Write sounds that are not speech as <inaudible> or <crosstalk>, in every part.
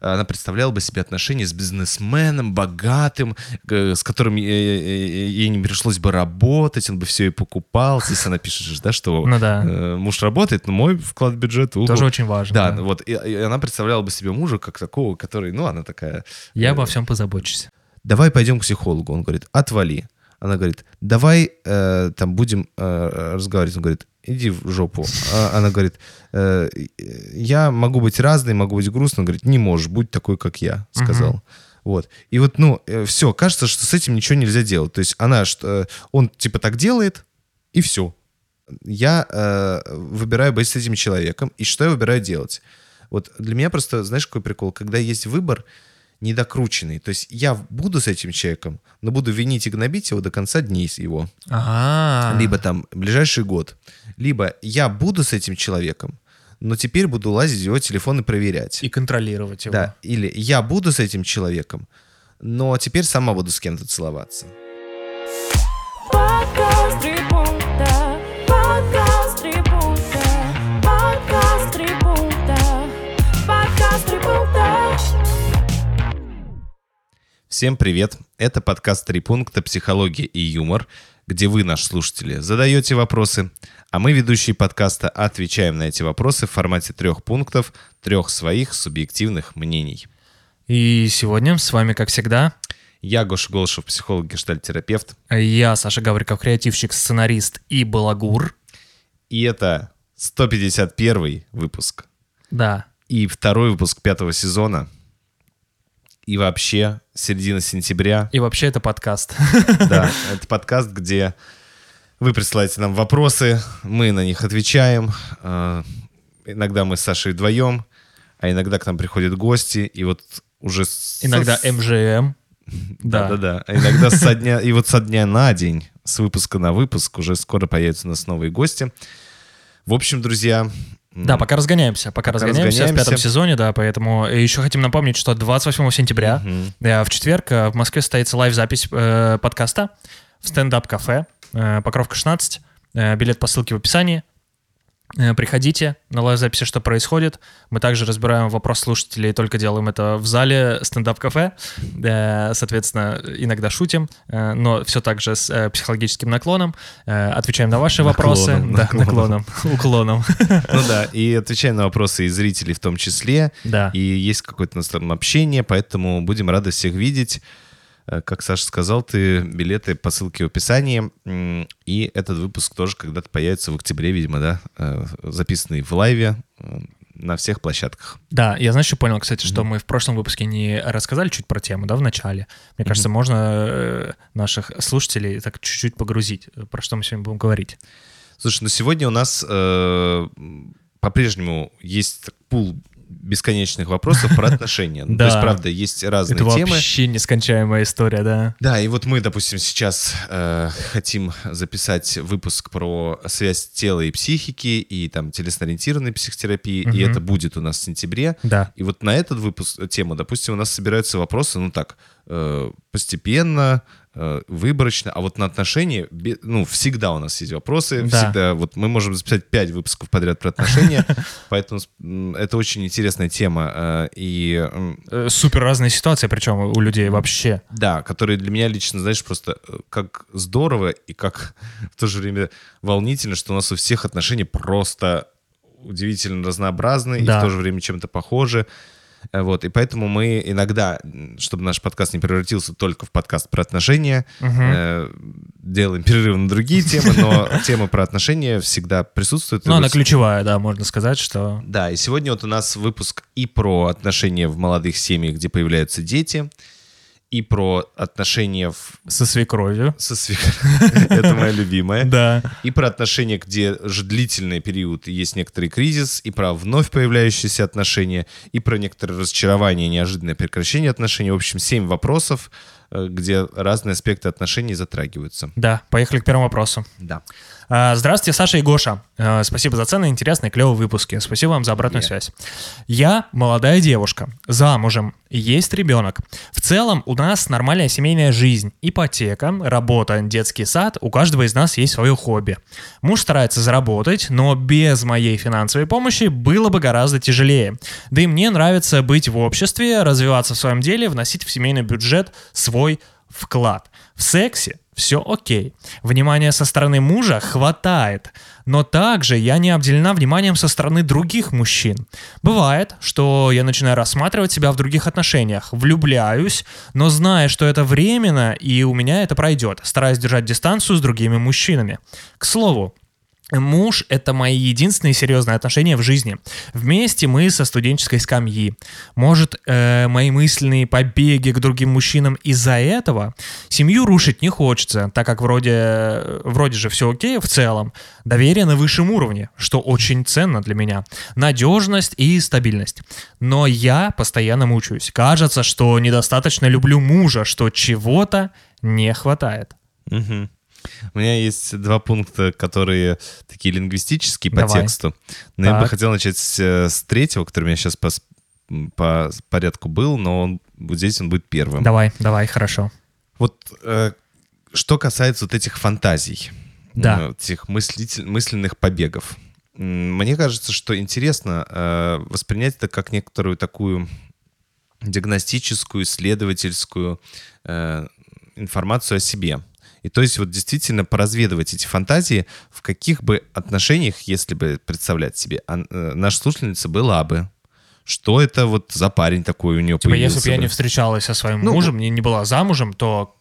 она представляла бы себе отношения с бизнесменом, богатым, с которым ей не пришлось бы работать, он бы все и покупал. Здесь она пишет, да, что Ну да. э, муж работает, но мой вклад в бюджет... угу. Тоже очень важно. Да, вот, и, и она представляла бы себе мужа как такого, который, ну, она такая... Я э, обо всем позабочусь. давай пойдем к психологу. Он говорит, отвали. Она говорит, давай э, там будем э, разговаривать. Он говорит, иди в жопу. А она говорит, «Э, я могу быть разной, могу быть грустной. Он говорит, не можешь, будь такой, как я, сказал. Вот. И вот, ну, все, кажется, что с этим ничего нельзя делать. То есть она, что, он типа так делает, и все. Я э, выбираю быть с этим человеком, и что я выбираю делать? Вот для меня просто, знаешь, какой прикол? Когда есть выбор недокрученный. То есть я буду с этим человеком, но буду винить и гнобить его до конца дней с его. Ага. Либо там ближайший год. Либо я буду с этим человеком, но теперь буду лазить в его телефон и проверять. И контролировать его. Да. Или я буду с этим человеком, но теперь сама буду с кем-то целоваться. Подкаст Всем привет! Это подкаст «Три пункта. Психология и юмор», где вы, наши слушатели, задаете вопросы, а мы, ведущие подкаста, отвечаем на эти вопросы в формате трех пунктов, трех своих субъективных мнений. И сегодня с вами, как всегда, Я Гоша Голышев, психолог, гештальтерапевт, я, Саша Гавриков, креативщик, сценарист и балагур. и это 151 выпуск Да. и второй выпуск пятого сезона, и вообще середина сентября. И вообще это подкаст. <laughs> Да, это подкаст, где вы присылаете нам вопросы, мы на них отвечаем. Э, Иногда мы с Сашей вдвоем, а иногда к нам приходят гости, и вот уже... Иногда с- МЖМ. <laughs> Да, Да. да, да. А Иногда со дня, и вот со дня на день, с выпуска на выпуск, уже скоро появятся у нас новые гости. В общем, друзья... Да, пока разгоняемся, пока, Пока разгоняемся, в разгоняемся. пятом сезоне, да, поэтому еще хотим напомнить, что 28 сентября э, в четверг э, в Москве состоится лайв-запись э, подкаста в стендап-кафе э, Покровка 16. Э, билет по ссылке в описании. Э, Приходите на лайв-записи, что происходит. Мы также разбираем вопрос слушателей, только делаем это в зале стендап-кафе. Э, Соответственно, иногда шутим, э, но все так же с психологическим наклоном. Отвечаем на ваши вопросы. Наклоном, Да, наклоном, <laughs> уклоном. Ну да, и отвечаем на вопросы и зрителей в том числе. Да. И есть какое-то у нас там общение, поэтому будем рады всех видеть. Э, Как Саша сказал, ты билеты по ссылке в описании. И этот выпуск тоже когда-то появится в октябре, видимо, да? э, Записанный в лайве э, на всех площадках. Да, я, знаешь, что понял, кстати, что мы в прошлом выпуске не рассказали чуть про тему, да, в начале. Мне кажется, можно наших слушателей так чуть-чуть погрузить, про что мы сегодня будем говорить. Слушай, ну сегодня у нас э, по-прежнему есть пул бесконечных вопросов про <laughs> отношения. Ну, То Да. есть, правда, есть разные Это темы. вообще нескончаемая история, да. Да, и вот мы, допустим, сейчас э, хотим записать выпуск про связь тела и психики, и там телесно-ориентированной психотерапии, и Мгм. это будет у нас в сентябре. Да. И вот на этот выпуск, э, тему, допустим, у нас собираются вопросы, ну так, э, постепенно, выборочно, а вот на отношения, ну, всегда у нас есть вопросы, Да. всегда, вот мы можем записать пять выпусков подряд про отношения, <laughs> поэтому это очень интересная тема, э, и Э, Супер разные ситуации, причем у людей вообще. да, которые для меня лично, знаешь, просто э, как здорово и как <laughs> в то же время волнительно, что у нас у всех отношения просто удивительно разнообразны и Да. в то же время чем-то похожи. Э, Вот, и поэтому мы иногда, чтобы наш подкаст не превратился только в подкаст про отношения, э, делаем перерыв на другие темы, но <laughs> тема про отношения всегда присутствует. Ну, она ключевая, да, можно сказать, что... да, и сегодня вот у нас выпуск и про отношения в молодых семьях, где появляются дети, и про отношения в... Со свекровью. со свек- <laughs> Это моя любимая. Да. И про отношения, где же длительный период и есть некоторый кризис, и про вновь появляющиеся отношения, и про некоторые разочарования, неожиданное прекращение отношений. В общем, семь вопросов, э, где разные аспекты отношений затрагиваются. Да, поехали к первому вопросу. Да. А, Здравствуйте, Саша и Гоша. А, Спасибо за ценные, интересные, клевые выпуски. Спасибо вам за обратную Yeah. связь. Я молодая девушка, замужем, есть ребенок. В целом у нас нормальная семейная жизнь, ипотека, работа, детский сад. У каждого из нас есть свое хобби. Муж старается заработать, но без моей финансовой помощи было бы гораздо тяжелее. Да и мне нравится быть в обществе, развиваться в своем деле, вносить в семейный бюджет свой вклад. В сексе все окей. Внимания со стороны мужа хватает. Но также я не обделена вниманием со стороны других мужчин. Бывает, что я начинаю рассматривать себя в других отношениях, влюбляюсь, но зная, что это временно, и у меня это пройдет, стараюсь держать дистанцию с другими мужчинами. К слову, Муж — это мои единственные серьезные отношения в жизни. Вместе мы со студенческой скамьи. Может, э, мои мысленные побеги к другим мужчинам из-за этого? Семью рушить не хочется, так как вроде, вроде же все окей в целом. Доверие на высшем уровне, что очень ценно для меня. Надежность и стабильность. Но я постоянно мучаюсь. Кажется, что недостаточно люблю мужа, что чего-то не хватает. Мгм. У меня есть два пункта, которые такие лингвистические по Давай. тексту. Но я бы Так. хотел начать с, э, с третьего, который у меня сейчас по, по порядку был, но он, здесь он будет первым. Давай, давай, хорошо. Вот э, что касается вот этих фантазий, Да. э, этих мыслитель- мысленных побегов. Мне кажется, что интересно э, воспринять это как некоторую такую диагностическую, исследовательскую э, информацию о себе. И то есть вот действительно поразведывать эти фантазии, в каких бы отношениях, если бы представлять себе, э, наша слушательница была бы, что это вот за парень такой у нее Типа, если появился бы я не встречалась со своим Ну, мужем, не, не была замужем, то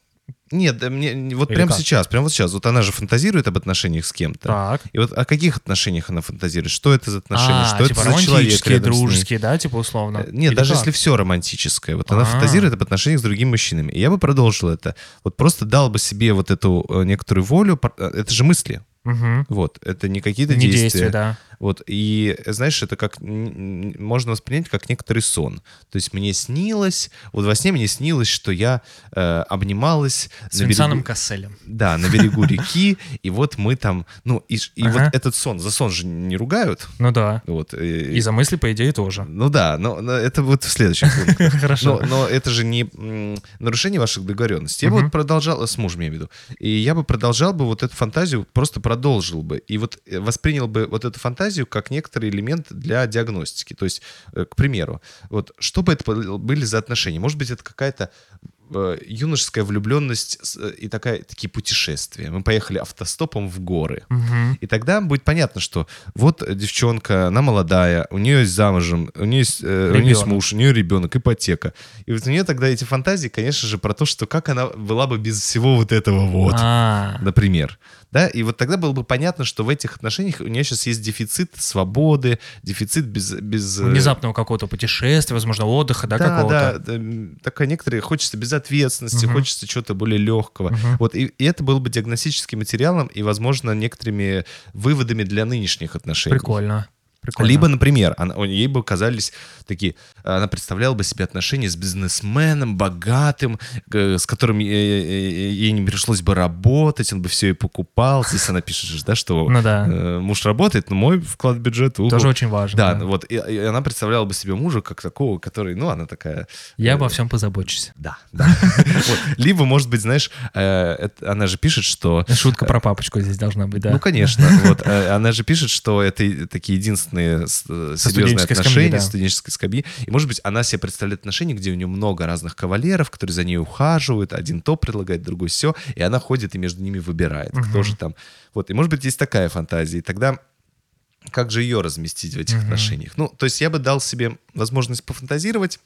Нет, да мне не- вот Или прямо как? сейчас, прямо вот сейчас. Вот она же фантазирует об отношениях с кем-то. так. И вот о каких отношениях она фантазирует? Что это за отношения? а, что типа это за человек рядом дружеские, да, типа условно? Э, Нет, Или даже как? если все романтическое. Вот она А. фантазирует об отношениях с другими мужчинами. И я бы продолжил это. Вот просто дал бы себе вот эту э, некоторую волю. Э, Это же мысли. Мгм. Вот. Это не какие-то Не действия. действия, да. Вот, и знаешь, это как можно воспринять как некоторый сон. То есть мне снилось, вот во сне мне снилось, что я э, обнималась С Винсаном берегу, Касселем. да, на берегу реки, <laughs> и вот мы там, ну и, ш- и Ага. вот этот сон, за сон же не ругают, Ну да. вот. э, И за мысли, по идее, тоже. ну да, но, но это вот в следующем пункте. <laughs> Хорошо. Но, но это же не нарушение ваших договоренностей. Я бы вот продолжал, с мужем я имею в виду, и я бы продолжал бы вот эту фантазию, просто продолжил бы. И вот э, воспринял бы вот эту фантазию как некоторый элемент для диагностики. То есть, э, к примеру, вот что бы это был- были за отношения? Может быть, это какая-то э, юношеская влюбленность э, и такая, такие путешествия. Мы поехали автостопом в горы. Мгм. И тогда будет понятно, что вот девчонка, она молодая, у нее есть замужем, у нее есть, э, у нее есть муж, у нее ребенок, ипотека. И вот у нее тогда эти фантазии, конечно же, про то, что как она была бы без всего вот этого вот, А, например. Да, и вот тогда было бы понятно, что в этих отношениях у нее сейчас есть дефицит свободы, дефицит без... без э, внезапного какого-то путешествия, возможно, отдыха, да, да, какого-то. да, такая некоторые хочется безответственности, Мгм. хочется чего-то более легкого. Мгм. Вот и, и это было бы диагностическим материалом и, возможно, некоторыми выводами для нынешних отношений. Прикольно. Прикольно. Либо, например, она, ей бы казались такие, она представляла бы себе отношения с бизнесменом, богатым, э, с которым э, э, ей не пришлось бы работать, он бы все и покупал. Здесь она пишет, да, что <laughs> Ну да. муж работает, но мой вклад в бюджет уху. Тоже очень важно. Да, вот, и, и она представляла бы себе мужа как такого, который, ну, она такая... Я э, обо всем позабочусь. Да, да. <laughs> Либо, может быть, знаешь, она же пишет, что... Шутка про папочку здесь должна быть, да. Ну, конечно. Вот, она же пишет, что это такие единственные серьезные отношения да. студенческой скамьи. И, может быть, она себе представляет отношения, где у нее много разных кавалеров, которые за ней ухаживают. Один то предлагает, другой все. И она ходит и между ними выбирает, кто Мгм. же там. Вот. И, может быть, есть такая фантазия. И тогда как же ее разместить в этих Мгм. отношениях? Ну, то есть я бы дал себе возможность пофантазировать,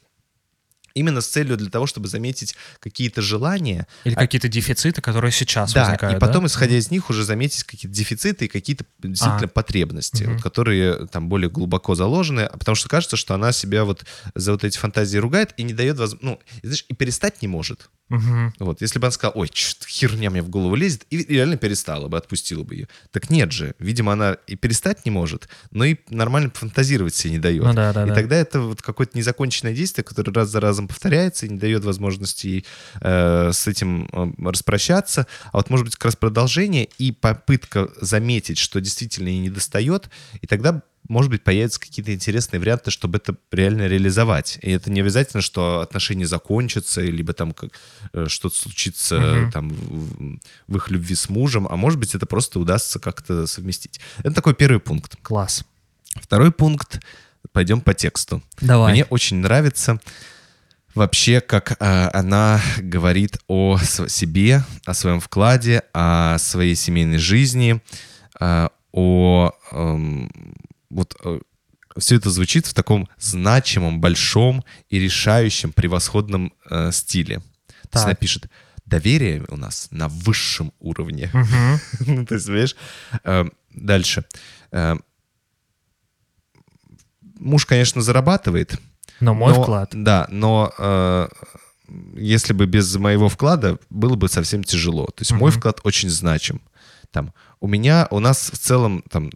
Именно с целью для того, чтобы заметить какие-то желания, Или какие-то дефициты, которые сейчас да, возникают. и потом, да? исходя из них, уже заметить какие-то дефициты и какие-то действительно А. потребности, Мгм. вот, которые там более глубоко заложены, а потому что кажется, что она себя вот за вот эти фантазии ругает и не дает воз... ну, знаешь, и перестать не может. Мгм. Вот, если бы она сказала, ой, херня мне в голову лезет, и и реально перестала бы, отпустила бы ее. Так нет же, видимо, она и перестать не может, но и нормально фантазировать себе не дает. Ну да, да, и да. тогда это вот какое-то незаконченное действие, которое раз за разом повторяется и не дает возможности э, с этим э, распрощаться. А вот может быть как раз продолжение и попытка заметить, что действительно ей не достает, и тогда может быть, появятся какие-то интересные варианты, чтобы это реально реализовать. И это не обязательно, что отношения закончатся, либо там как, э, что-то случится Мгм. там в, в их любви с мужем, а может быть, это просто удастся как-то совместить. Это такой первый пункт. Класс. Второй пункт. Пойдем по тексту. Давай. Мне очень нравится вообще, как э, она говорит о себе, о своем вкладе, о своей семейной жизни, э, о... эм, вот все это звучит в таком значимом, большом и решающем, превосходном э, стиле. То есть она пишет, доверие у нас на высшем уровне. Мгм. <laughs> Ну, То есть, понимаешь, э, дальше. Э, Муж, конечно, зарабатывает. Но мой но- вклад. Да, но э, если бы без моего вклада было бы совсем тяжело. То есть мой Мгм. вклад очень значим. Там, у меня, у нас в целом там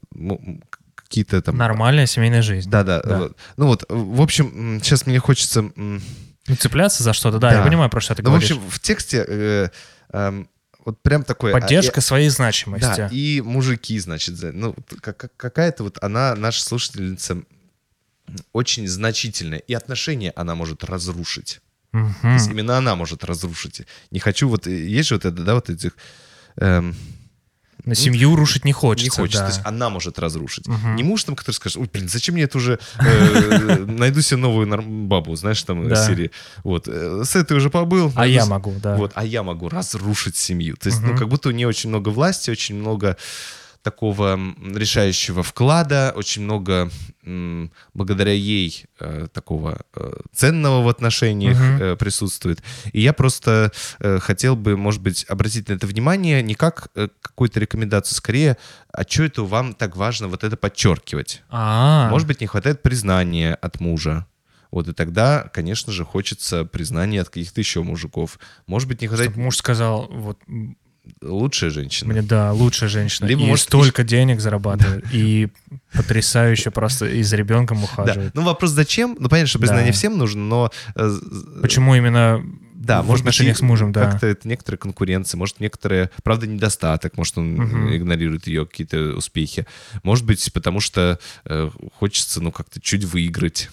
какие-то там... Нормальная семейная жизнь. Да-да. Да. вот. Ну вот, в общем, сейчас мне хочется... Ну, цепляться за что-то, да, я Да. понимаю, про что ты Ну, в говоришь. общем, в тексте э, эм, вот прям такое... а, Поддержка и- своей значимости. Да, и мужики, значит, ну, как- какая-то вот она, наша слушательница, очень значительная, и отношения она может разрушить. Мгм. То есть именно она может разрушить. Не хочу, вот э, есть же вот это, да, вот этих... эм, На семью рушить не хочется. не хочется. да. То есть она может разрушить. Мгм. Не муж там, который скажет, ой, блин, зачем мне это уже... э, <laughs> Найду себе новую бабу, знаешь, там, Да. из серии. Вот. э, С этой уже побыл. А я с- могу, да. Вот, а я могу разрушить семью. То есть, Мгм. ну, как будто у нее очень много власти, очень много такого решающего вклада, очень много благодаря ей э, такого э, ценного в отношениях э, присутствует. И я просто хотел бы, может быть, обратить на это внимание не как какую-то рекомендацию, скорее, а что это вам так важно вот это подчеркивать? А, Может быть, не хватает признания от мужа. Вот и тогда, конечно же, хочется признания от каких-то еще мужиков. Может быть, не хватает чтобы муж сказал, вот лучшая женщина. мне, да, лучшая женщина. Либо, и может, столько денег зарабатывает. И потрясающе просто и за ребенком Да. ухаживает. Ну, вопрос зачем? Ну, понятно, что признание Да. всем нужно, но... э, з- Почему именно Да, в может быть, отношениях и с мужем, да. Как-то это некоторая конкуренция, может, некоторые, правда, недостаток, может, он Мгм. игнорирует ее какие-то успехи. Может быть, потому что э, хочется, ну, как-то чуть выиграть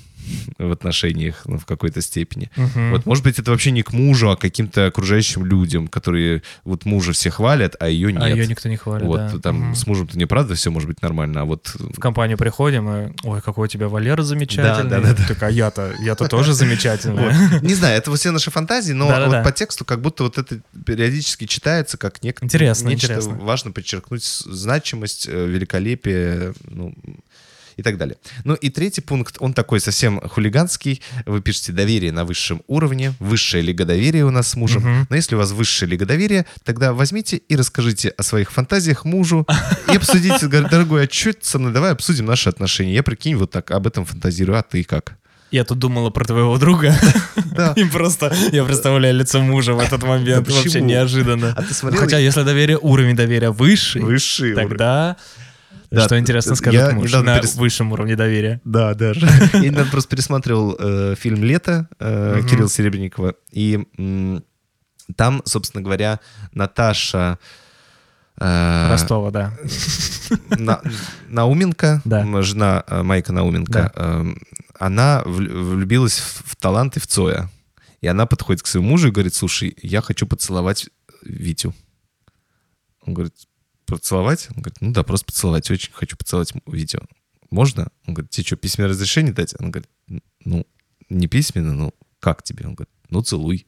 в отношениях, ну, в какой-то степени. Мгм. Вот, может быть, это вообще не к мужу, а к каким-то окружающим людям, которые вот мужа все хвалят, а ее нет. А ее никто не хвалит, вот, да. там Мгм. с мужем-то неправда все может быть нормально, а вот... в компанию приходим, и, ой, какой у тебя Валера замечательный. Да, да, да, да. Так, а я-то, я-то тоже замечательная. Вот. Не знаю, это все наши фантазии, но вот по тексту как будто вот это периодически читается как нек- Интересно, нечто важно подчеркнуть значимость, э, великолепие, ну, и так далее. Ну и третий пункт, он такой совсем хулиганский. Вы пишете доверие на высшем уровне, высшая лига доверия у нас с мужем. Мгм. Но если у вас высшая лига доверия, тогда возьмите и расскажите о своих фантазиях мужу и обсудите, дорогой, а что это со мной? Давай обсудим наши отношения. Я, прикинь, вот так об этом фантазирую, а ты как? Я тут думала про твоего друга. Да. И просто я представляю лицо мужа в этот момент. Да Вообще неожиданно. А ты смотрел? Хотя, если доверие, уровень доверия высший, Высший уровень. Да, что интересно скажет я муж на перес- высшем уровне доверия. Да, даже. Я <laughs> недавно просто пересматривал э, фильм «Лето» э. Кирилла Серебренникова, и м, там, собственно говоря, Наташа э, Ростова, да. <laughs> На- Науменко, Да. жена э, Майка Науменко, э, она вл- влюбилась в, в талант и в Цоя. И она подходит к своему мужу и говорит, слушай, я хочу поцеловать Витю. Он говорит, поцеловать? Он говорит, ну да, просто поцеловать. Очень хочу поцеловать Витю. Можно? Он говорит, тебе что, письменное разрешение дать? Она говорит, ну, не письменно, ну, как тебе? Он говорит, ну, целуй.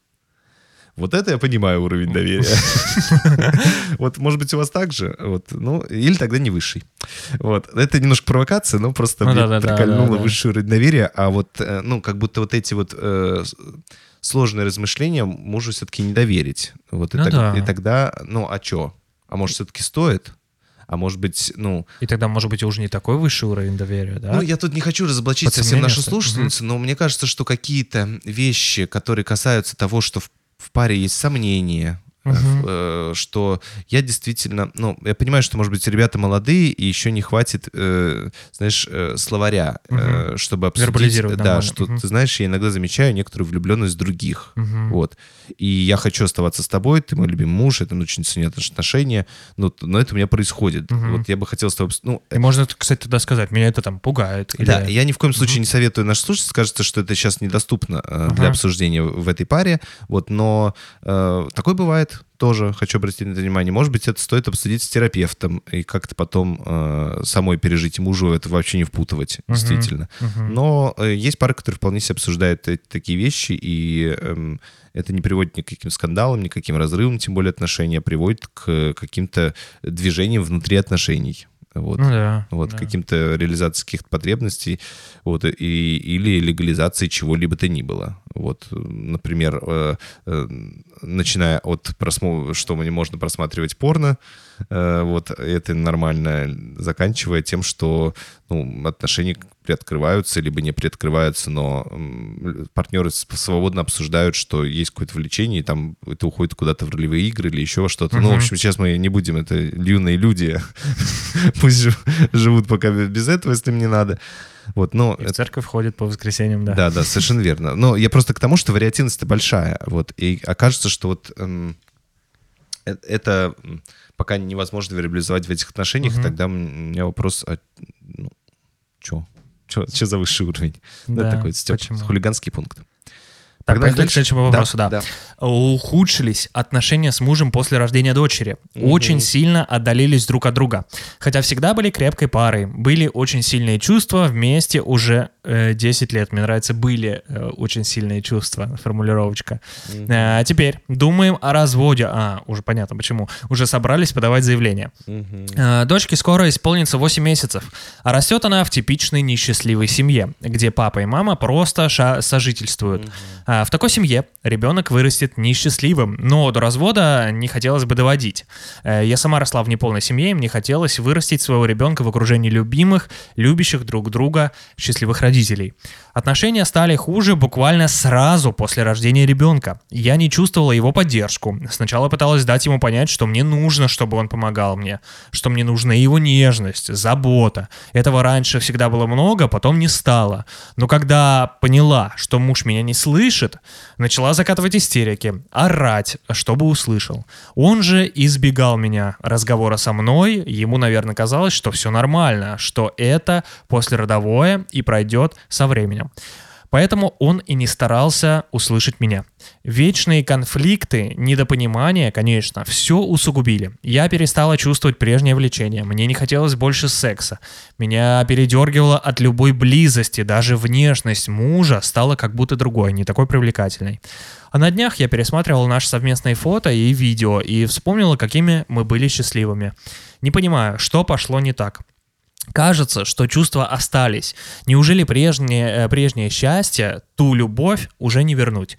Вот это я понимаю уровень доверия. <laughs> Вот, может быть, у вас так же. Вот, ну, или тогда не высший. Вот. Это немножко провокация, но просто Ну прикольнуло высший уровень доверия. А вот, э, ну, как будто вот эти вот э, сложные размышления мужу все-таки не доверить. Вот, и, Ну и тогда, ну, а что? А может, все-таки стоит? А может быть, ну... И тогда, может быть, уже не такой высший уровень доверия, да? Ну, я тут не хочу разоблачить Под совсем нашу слушательницу, но мне кажется, что какие-то вещи, которые касаются того, что в в паре есть сомнения, э, э, что я действительно, ну, я понимаю, что, может быть, ребята молодые, и еще не хватит, э, знаешь, э, словаря, э, Мгм. чтобы обсудить. Вербализировать Да, нормально. что, Мгм. ты знаешь, я иногда замечаю некоторую влюбленность других. Мгм. Вот. И я хочу оставаться с тобой, ты мой любимый муж, это очень ценят отношения, но, но это у меня происходит. Мгм. Вот я бы хотел с тобой... Ну, И можно, кстати, туда сказать, меня это там пугает. или- да, я ни в коем случае не советую наш слушать. Кажется, что это сейчас недоступно э, для Ага. обсуждения в в этой паре. Вот, но э, такое бывает тоже. Хочу обратить на это внимание. Может быть, это стоит обсудить с терапевтом и как-то потом э, самой пережить мужу это вообще не впутывать, Мгм. действительно. Мгм. Но э, есть пары, которые вполне себе обсуждают эти- такие вещи, и эм, это не приводит ни к каким скандалам, ни к каким разрывам, тем более отношения, а приводит к каким-то движениям внутри отношений. Вот Ну да. вот, да. каким-то реализации каких-то потребностей, вот, и, или легализации чего-либо то ни было. Вот, например, э, э, начиная от просмотра, что мне можно просматривать порно, э, вот, это нормально, заканчивая тем, что ну, отношения приоткрываются, либо не приоткрываются, но партнеры свободно обсуждают, что есть какое-то влечение, и там это уходит куда-то в ролевые игры или еще что-то. Ну, в общем, сейчас мы не будем, это юные люди, <laughs> пусть жив- живут пока без этого, если им не надо. Вот, но И в церковь ходит по воскресеньям, да. да, да, совершенно верно. Но я просто к тому, что вариативность-то большая. Вот, и окажется, что вот эм, э- это пока невозможно реализовать в этих отношениях, Мгм. тогда у меня вопрос, а, ну, чё? Чё за высший уровень? <laughs> Да, это такой Стёп, хулиганский пункт. Так, Погнали поехали к следующему вопросу, да. да. Ухудшились отношения с мужем после рождения дочери. Очень сильно отдалились друг от друга. Хотя всегда были крепкой парой. Были очень сильные чувства вместе уже э, 10 лет. Мне нравится «были э, очень сильные чувства», формулировочка. Э, А теперь думаем о разводе. А, уже понятно почему. Уже собрались подавать заявление. Э, Дочке скоро исполнится 8 месяцев, а растет она в типичной несчастливой семье, где папа и мама просто сожительствуют. А В такой семье ребенок вырастет несчастливым, но до развода не хотелось бы доводить. Э, Я сама росла в неполной семье, и мне хотелось вырастить своего ребенка в окружении любимых, любящих друг друга, счастливых родителей. Отношения стали хуже буквально сразу после рождения ребенка. Я не чувствовала его поддержку. Сначала пыталась дать ему понять, что мне нужно, чтобы он помогал мне, что мне нужна его нежность, забота. Этого раньше всегда было много, потом не стало. Но когда поняла, что муж меня не слышит, начала закатывать истерики, орать, чтобы услышал. Он же избегал меня разговора со мной, ему, наверное, казалось, что все нормально, что это послеродовое и пройдет со временем. Поэтому он и не старался услышать меня. Вечные конфликты, недопонимания, конечно, все усугубили. Я перестала чувствовать прежнее влечение. Мне не хотелось больше секса. Меня передергивало от любой близости. Даже внешность мужа стала как будто другой, не такой привлекательной. А на днях я пересматривал наши совместные фото и видео и вспомнила, какими мы были счастливыми. Не понимаю, что пошло не так. Кажется, что чувства остались. Неужели прежнее, э, прежнее счастье, ту любовь уже не вернуть?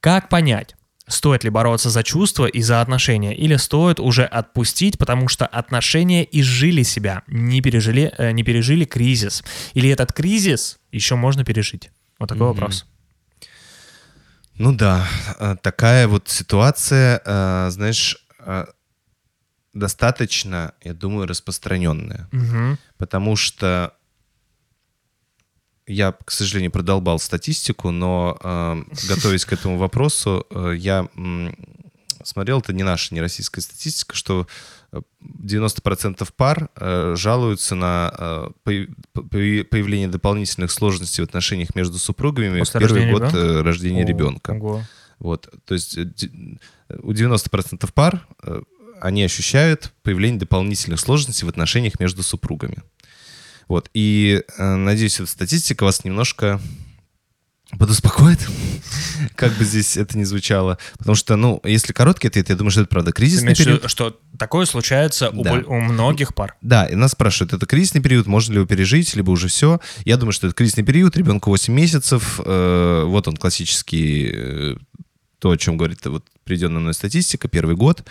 Как понять? Стоит ли бороться за чувства и за отношения, или стоит уже отпустить, потому что отношения изжили себя, не пережили, э, не пережили кризис? Или этот кризис еще можно пережить? Вот такой Мгм. вопрос. Ну да, э, такая вот ситуация, знаешь, достаточно, я думаю, распространенная. Мгм. потому что я, к сожалению, продолбал статистику, но э, <laughs> готовясь к этому вопросу, э, я м, смотрел, это не наша, не российская статистика, что э, 90% пар э, жалуются на э, появ- появ- появление дополнительных сложностей в отношениях между супругами После в первый год ребенка? э, рождения О, ребенка. ого. Вот, то есть э, у 90% пар э, они ощущают появление дополнительных сложностей в отношениях между супругами. Вот, и э, надеюсь, эта статистика вас немножко подуспокоит, <laughs> как бы здесь это ни звучало. Потому что, ну, если короткий ответ, я думаю, что это правда Ты кризисный имеешь в виду, период. что такое случается у, Да. боль- у многих пар? Да, и нас спрашивают, это кризисный период, можно ли его пережить, либо уже все. Я думаю, что это кризисный период, ребенку 8 месяцев, э, вот он классический, э, то, о чем говорит вот приведенная мной статистика, первый год.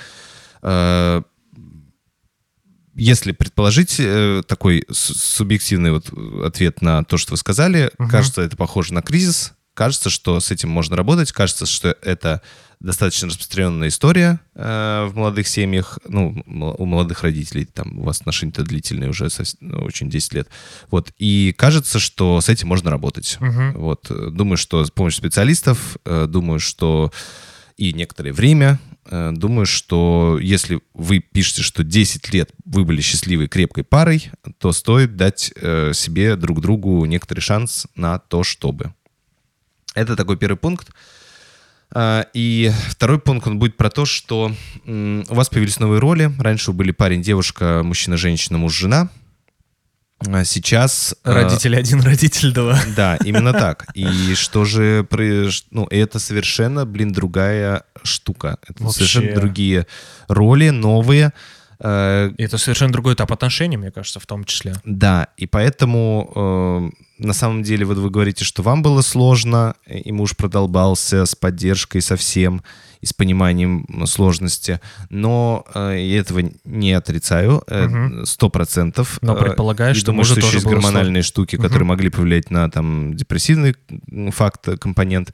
Э, если предположить э, такой су- субъективный вот ответ на то, что вы сказали, Мгм. кажется, это похоже на кризис, кажется, что с этим можно работать, кажется, что это достаточно распространенная история э, в молодых семьях, ну, у молодых родителей, там у вас отношения-то длительные уже, сос- ну, очень 10 лет. Вот, и кажется, что с этим можно работать. Мгм. Вот, э, думаю, что с помощью специалистов, э, думаю, что и некоторое время, думаю, что если вы пишете, что 10 лет вы были счастливой, крепкой парой, то стоит дать э, себе друг другу некоторый шанс на то, чтобы. Это такой первый пункт. А, И второй пункт, он будет про то, что у вас появились новые роли. Раньше были парень, девушка, мужчина, женщина, муж, жена. А Сейчас... э, Родитель один, родитель два. да, именно так. И что же, ну, это совершенно, блин, другая штука. Это Вообще. совершенно другие роли, новые. Э, это совершенно другой этап отношений, мне кажется, в том числе. Да, и поэтому э, на самом деле вот вы говорите, что вам было сложно, и муж продолбался с поддержкой совсем и с пониманием сложности, но э, я этого не отрицаю, э, сто процентов. Но Э, предполагаешь, что думаю, что еще есть гормональные штуки, которые Мгм. могли повлиять на там депрессивный факт, э, компонент.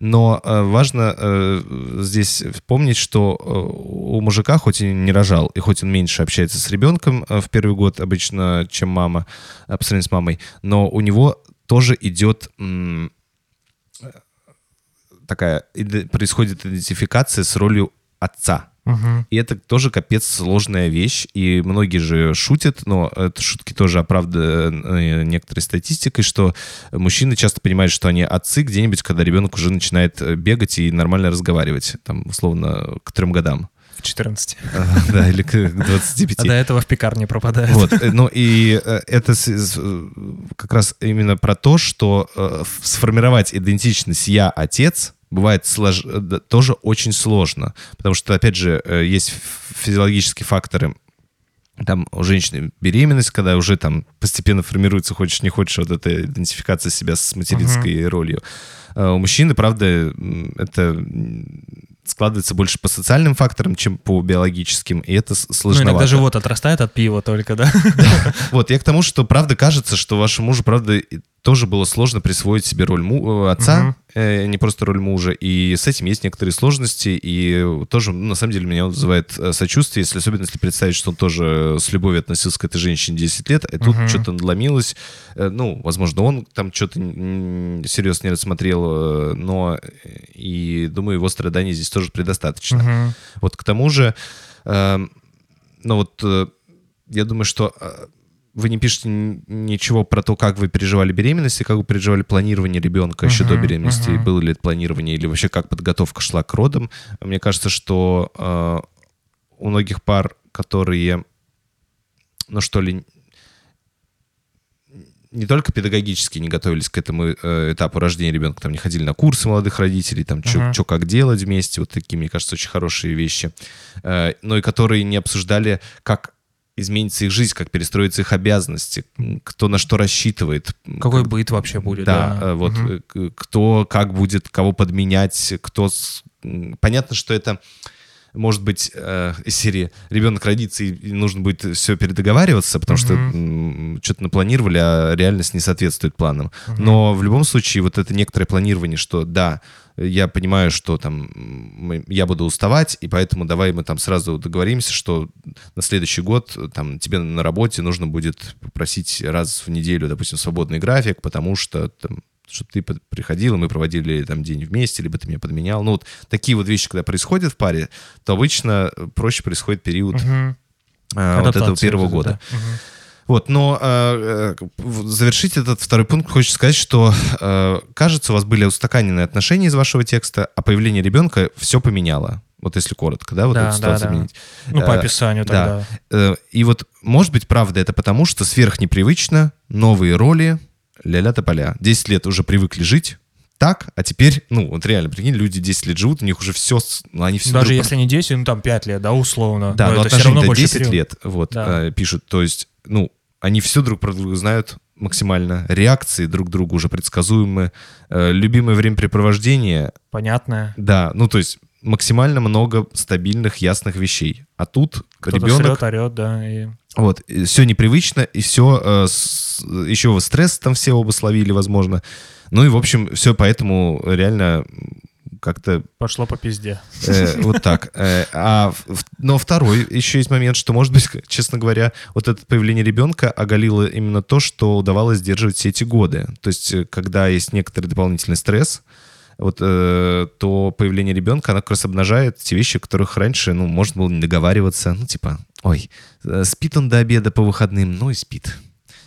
Но э, важно э, здесь помнить, что э, у мужика, хоть и не рожал, и хоть он меньше общается с ребенком э, в первый год обычно, чем мама, э, по сравнению с мамой, но у него тоже идет м, такая, происходит идентификация с ролью отца. Мгм. И это тоже капец сложная вещь, и многие же шутят, но это шутки тоже оправданы некоторой статистикой, что мужчины часто понимают, что они отцы где-нибудь, когда ребенок уже начинает э, бегать и нормально разговаривать, там, условно, к трем годам. В 14. <laughs> А, Да, или к к 25. А до этого в пекарне пропадает. Вот, э, ну и э, это э, как раз именно про то, что сформировать идентичность «я отец» бывает слож- тоже очень сложно, потому что, опять же, есть физиологические факторы, там у женщины беременность, когда уже там постепенно формируется, хочешь не хочешь, вот эта идентификация себя с материнской ролью. А У мужчины, правда, это складывается больше по социальным факторам, чем по биологическим, и это с- Ну, сложновато. иногда живот отрастает от пива только, да? Вот, я к тому, что правда кажется, что вашему мужу, правда, тоже было сложно присвоить себе роль му- э, отца, Мгм. э, не просто роль мужа, и с этим есть некоторые сложности, и тоже, ну, на самом деле, меня вызывает э, сочувствие, если, особенно если представить, что он тоже с любовью относился к этой женщине 10 лет, и тут Мгм. что-то надломилось, Э, ну, возможно, он там что-то серьезно не рассмотрел, э, но э, и, думаю, его страданий здесь тоже предостаточно. Мгм. Вот к тому же, эм, ну вот, э, я думаю, что э, вы не пишете ничего про то, как вы переживали беременность и как вы переживали планирование ребенка еще до беременности, мгм. было ли это планирование или вообще как подготовка шла к родам. Мне кажется, что э, у многих пар, которые, ну что ли, не только педагогически не готовились к этому э, этапу рождения ребенка, там не ходили на курсы молодых родителей, там что Мгм. как делать вместе, вот такие, мне кажется, очень хорошие вещи, Э, но и которые не обсуждали, как изменится их жизнь, как перестроятся их обязанности, кто на что рассчитывает. Какой быт вообще будет? Да, э, вот к- кто как будет кого подменять, кто... Понятно, что это может быть э, из серии ребенок родится и и нужно будет все передоговариваться, потому что что-то напланировали, а реальность не соответствует планам. Но в любом случае вот это некоторое планирование, что да, я понимаю, что там я буду уставать, и поэтому давай мы там сразу договоримся, что на следующий год э, там тебе на работе нужно будет попросить раз в неделю, допустим, свободный график, потому что там чтобы ты приходил, и мы проводили там день вместе, либо ты меня подменял. Ну, вот такие вот вещи, когда происходят в паре, то обычно э, проще происходит период Мгм. а, вот этого первого года. да. Мгм. Вот, но э, э, завершить этот второй пункт хочется сказать, что э, кажется, у вас были устаканенные отношения из вашего текста, а появление ребенка все поменяло. Вот если коротко, да, вот Да, эту да, ситуацию да. заменить. Ну, по Э, описанию да. тогда. Э, И вот, может быть, правда это потому, что сверхнепривычно, новые роли, ля-ля тополя. 10 лет уже привыкли жить так, а теперь, ну, вот реально, прикинь, люди 10 лет живут, у них уже все, ну, они все... Даже если не 10, ну там 5 лет, да, условно. Да, но, это все равно больше 10 период. лет, вот, Да. э, пишут. То есть, ну, они все друг про друга знают максимально. Реакции друг к другу уже предсказуемы. Э, любимое времяпрепровождение, Понятное. да, ну, то есть максимально много стабильных, ясных вещей. А тут Кто-то ребенок... срет, орет, да. И... Вот, все непривычно, и все, еще стресс там все оба словили, возможно. Ну и, в общем, все поэтому реально как-то Пошло по пизде. Э, вот так. Э, а, но второй еще есть момент, что, может быть, <laughs> честно говоря, вот это появление ребенка оголило именно то, что удавалось сдерживать все эти годы. То есть, э, когда есть некоторый дополнительный стресс, вот, э, то появление ребенка, оно как раз обнажает те вещи, о которых раньше, ну, можно было не договариваться. Ну, типа, ой, э, спит он до обеда по выходным, ну и спит.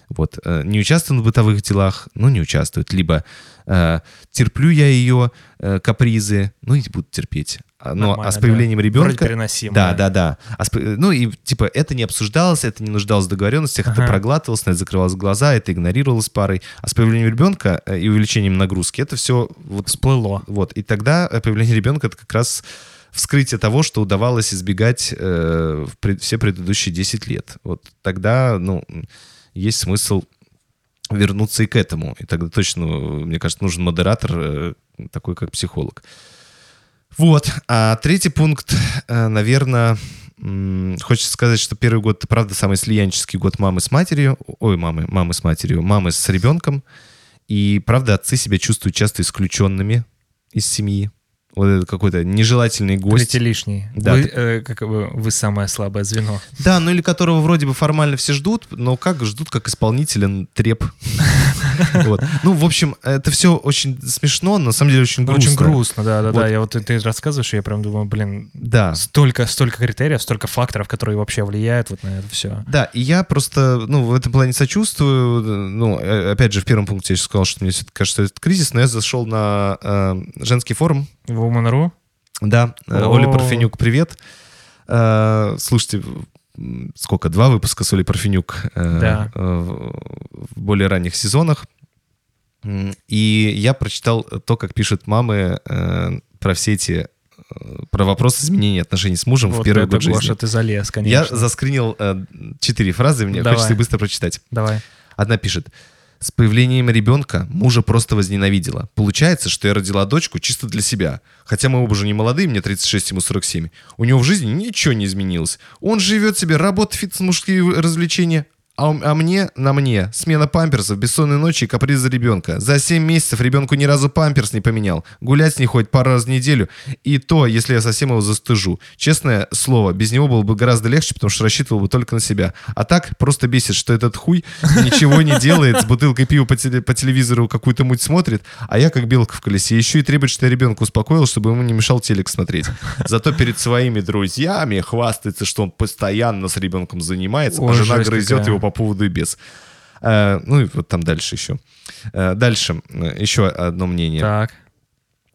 Вот, э, не участвует в бытовых делах, ну, не участвует. Либо э, терплю я ее э, капризы, ну, и буду терпеть. А, Но, а с появлением да. ребенка... Переносимо, Да, да. да. А с ну, и, типа, это не обсуждалось, это не нуждалось в договоренностях, это Ага. проглатывалось, на это закрывалось глаза, это игнорировалось парой. А с появлением ребенка э, и увеличением нагрузки, это все вот Всплыло. вот. И тогда э, появление ребенка это как раз вскрытие того, что удавалось избегать э, в пред- все предыдущие 10 лет. Вот тогда, ну, есть смысл вернуться и к этому. И тогда точно, э, мне кажется, нужен модератор, э, такой как психолог. Вот. А третий пункт, наверное, хочется сказать, что первый год, это правда, самый слиянческий год мамы с матерью. Ой, мамы, мамы с матерью, мамы с ребенком. И, правда, отцы себя чувствуют часто исключенными из семьи. Вот это какой-то нежелательный гость. Третий лишний. Да, Вы, э, как бы, вы самое слабое звено. Да, ну или которого вроде бы формально все ждут, но как ждут, как исполнителя треп. <laughs> <laughs> Вот. Ну, в общем, это все очень смешно, на самом деле очень грустно. Очень грустно, да, да, Вот. да. Я вот ты, рассказываешь, и я прям думаю, блин, Да. столько, столько критериев, столько факторов, которые вообще влияют вот на это все. Да, и я просто, ну, в этом плане сочувствую. Ну, э, опять же, в первом пункте я сказал, что мне все кажется, что это кризис, но я зашел на э, женский форум. Woman.ru? Да, э, О. Оля Парфенюк, привет. Э, слушайте, сколько, два выпуска с Олей Парфенюк э, Да. в в более ранних сезонах. И я прочитал то, как пишут мамы э, про все эти э, про вопрос изменения отношений с мужем в Вот первый это, год жизни. Гоша, ты залез, Я конечно. заскринил э, четыре фразы, мне Давай. хочется их быстро прочитать. Давай. Одна пишет. С появлением ребенка мужа просто возненавидела. Получается, что я родила дочку чисто для себя. Хотя мы оба уже не молодые, мне 36, ему 47. У него в жизни ничего не изменилось. Он живет себе, работа, фитнес, мужские развлечения. А, у- а мне, на мне, смена памперсов, бессонные ночи и капризы ребенка. За 7 месяцев ребенку ни разу памперс не поменял. Гулять с ней хоть пару раз в неделю. И то, если я совсем его застыжу. Честное слово, без него было бы гораздо легче, потому что рассчитывал бы только на себя. А так просто бесит, что этот хуй ничего не делает, с бутылкой пива по, теле- по телевизору какую-то муть смотрит, а я как белка в колесе. Еще и требует, что я ребенка успокоил, чтобы ему не мешал телек смотреть. Зато перед своими друзьями хвастается, что он постоянно с ребенком занимается, Ой, а жена жесть грызет какая. его по поводу и без. Э, ну и вот там дальше еще. Э, дальше э, еще одно мнение. Так.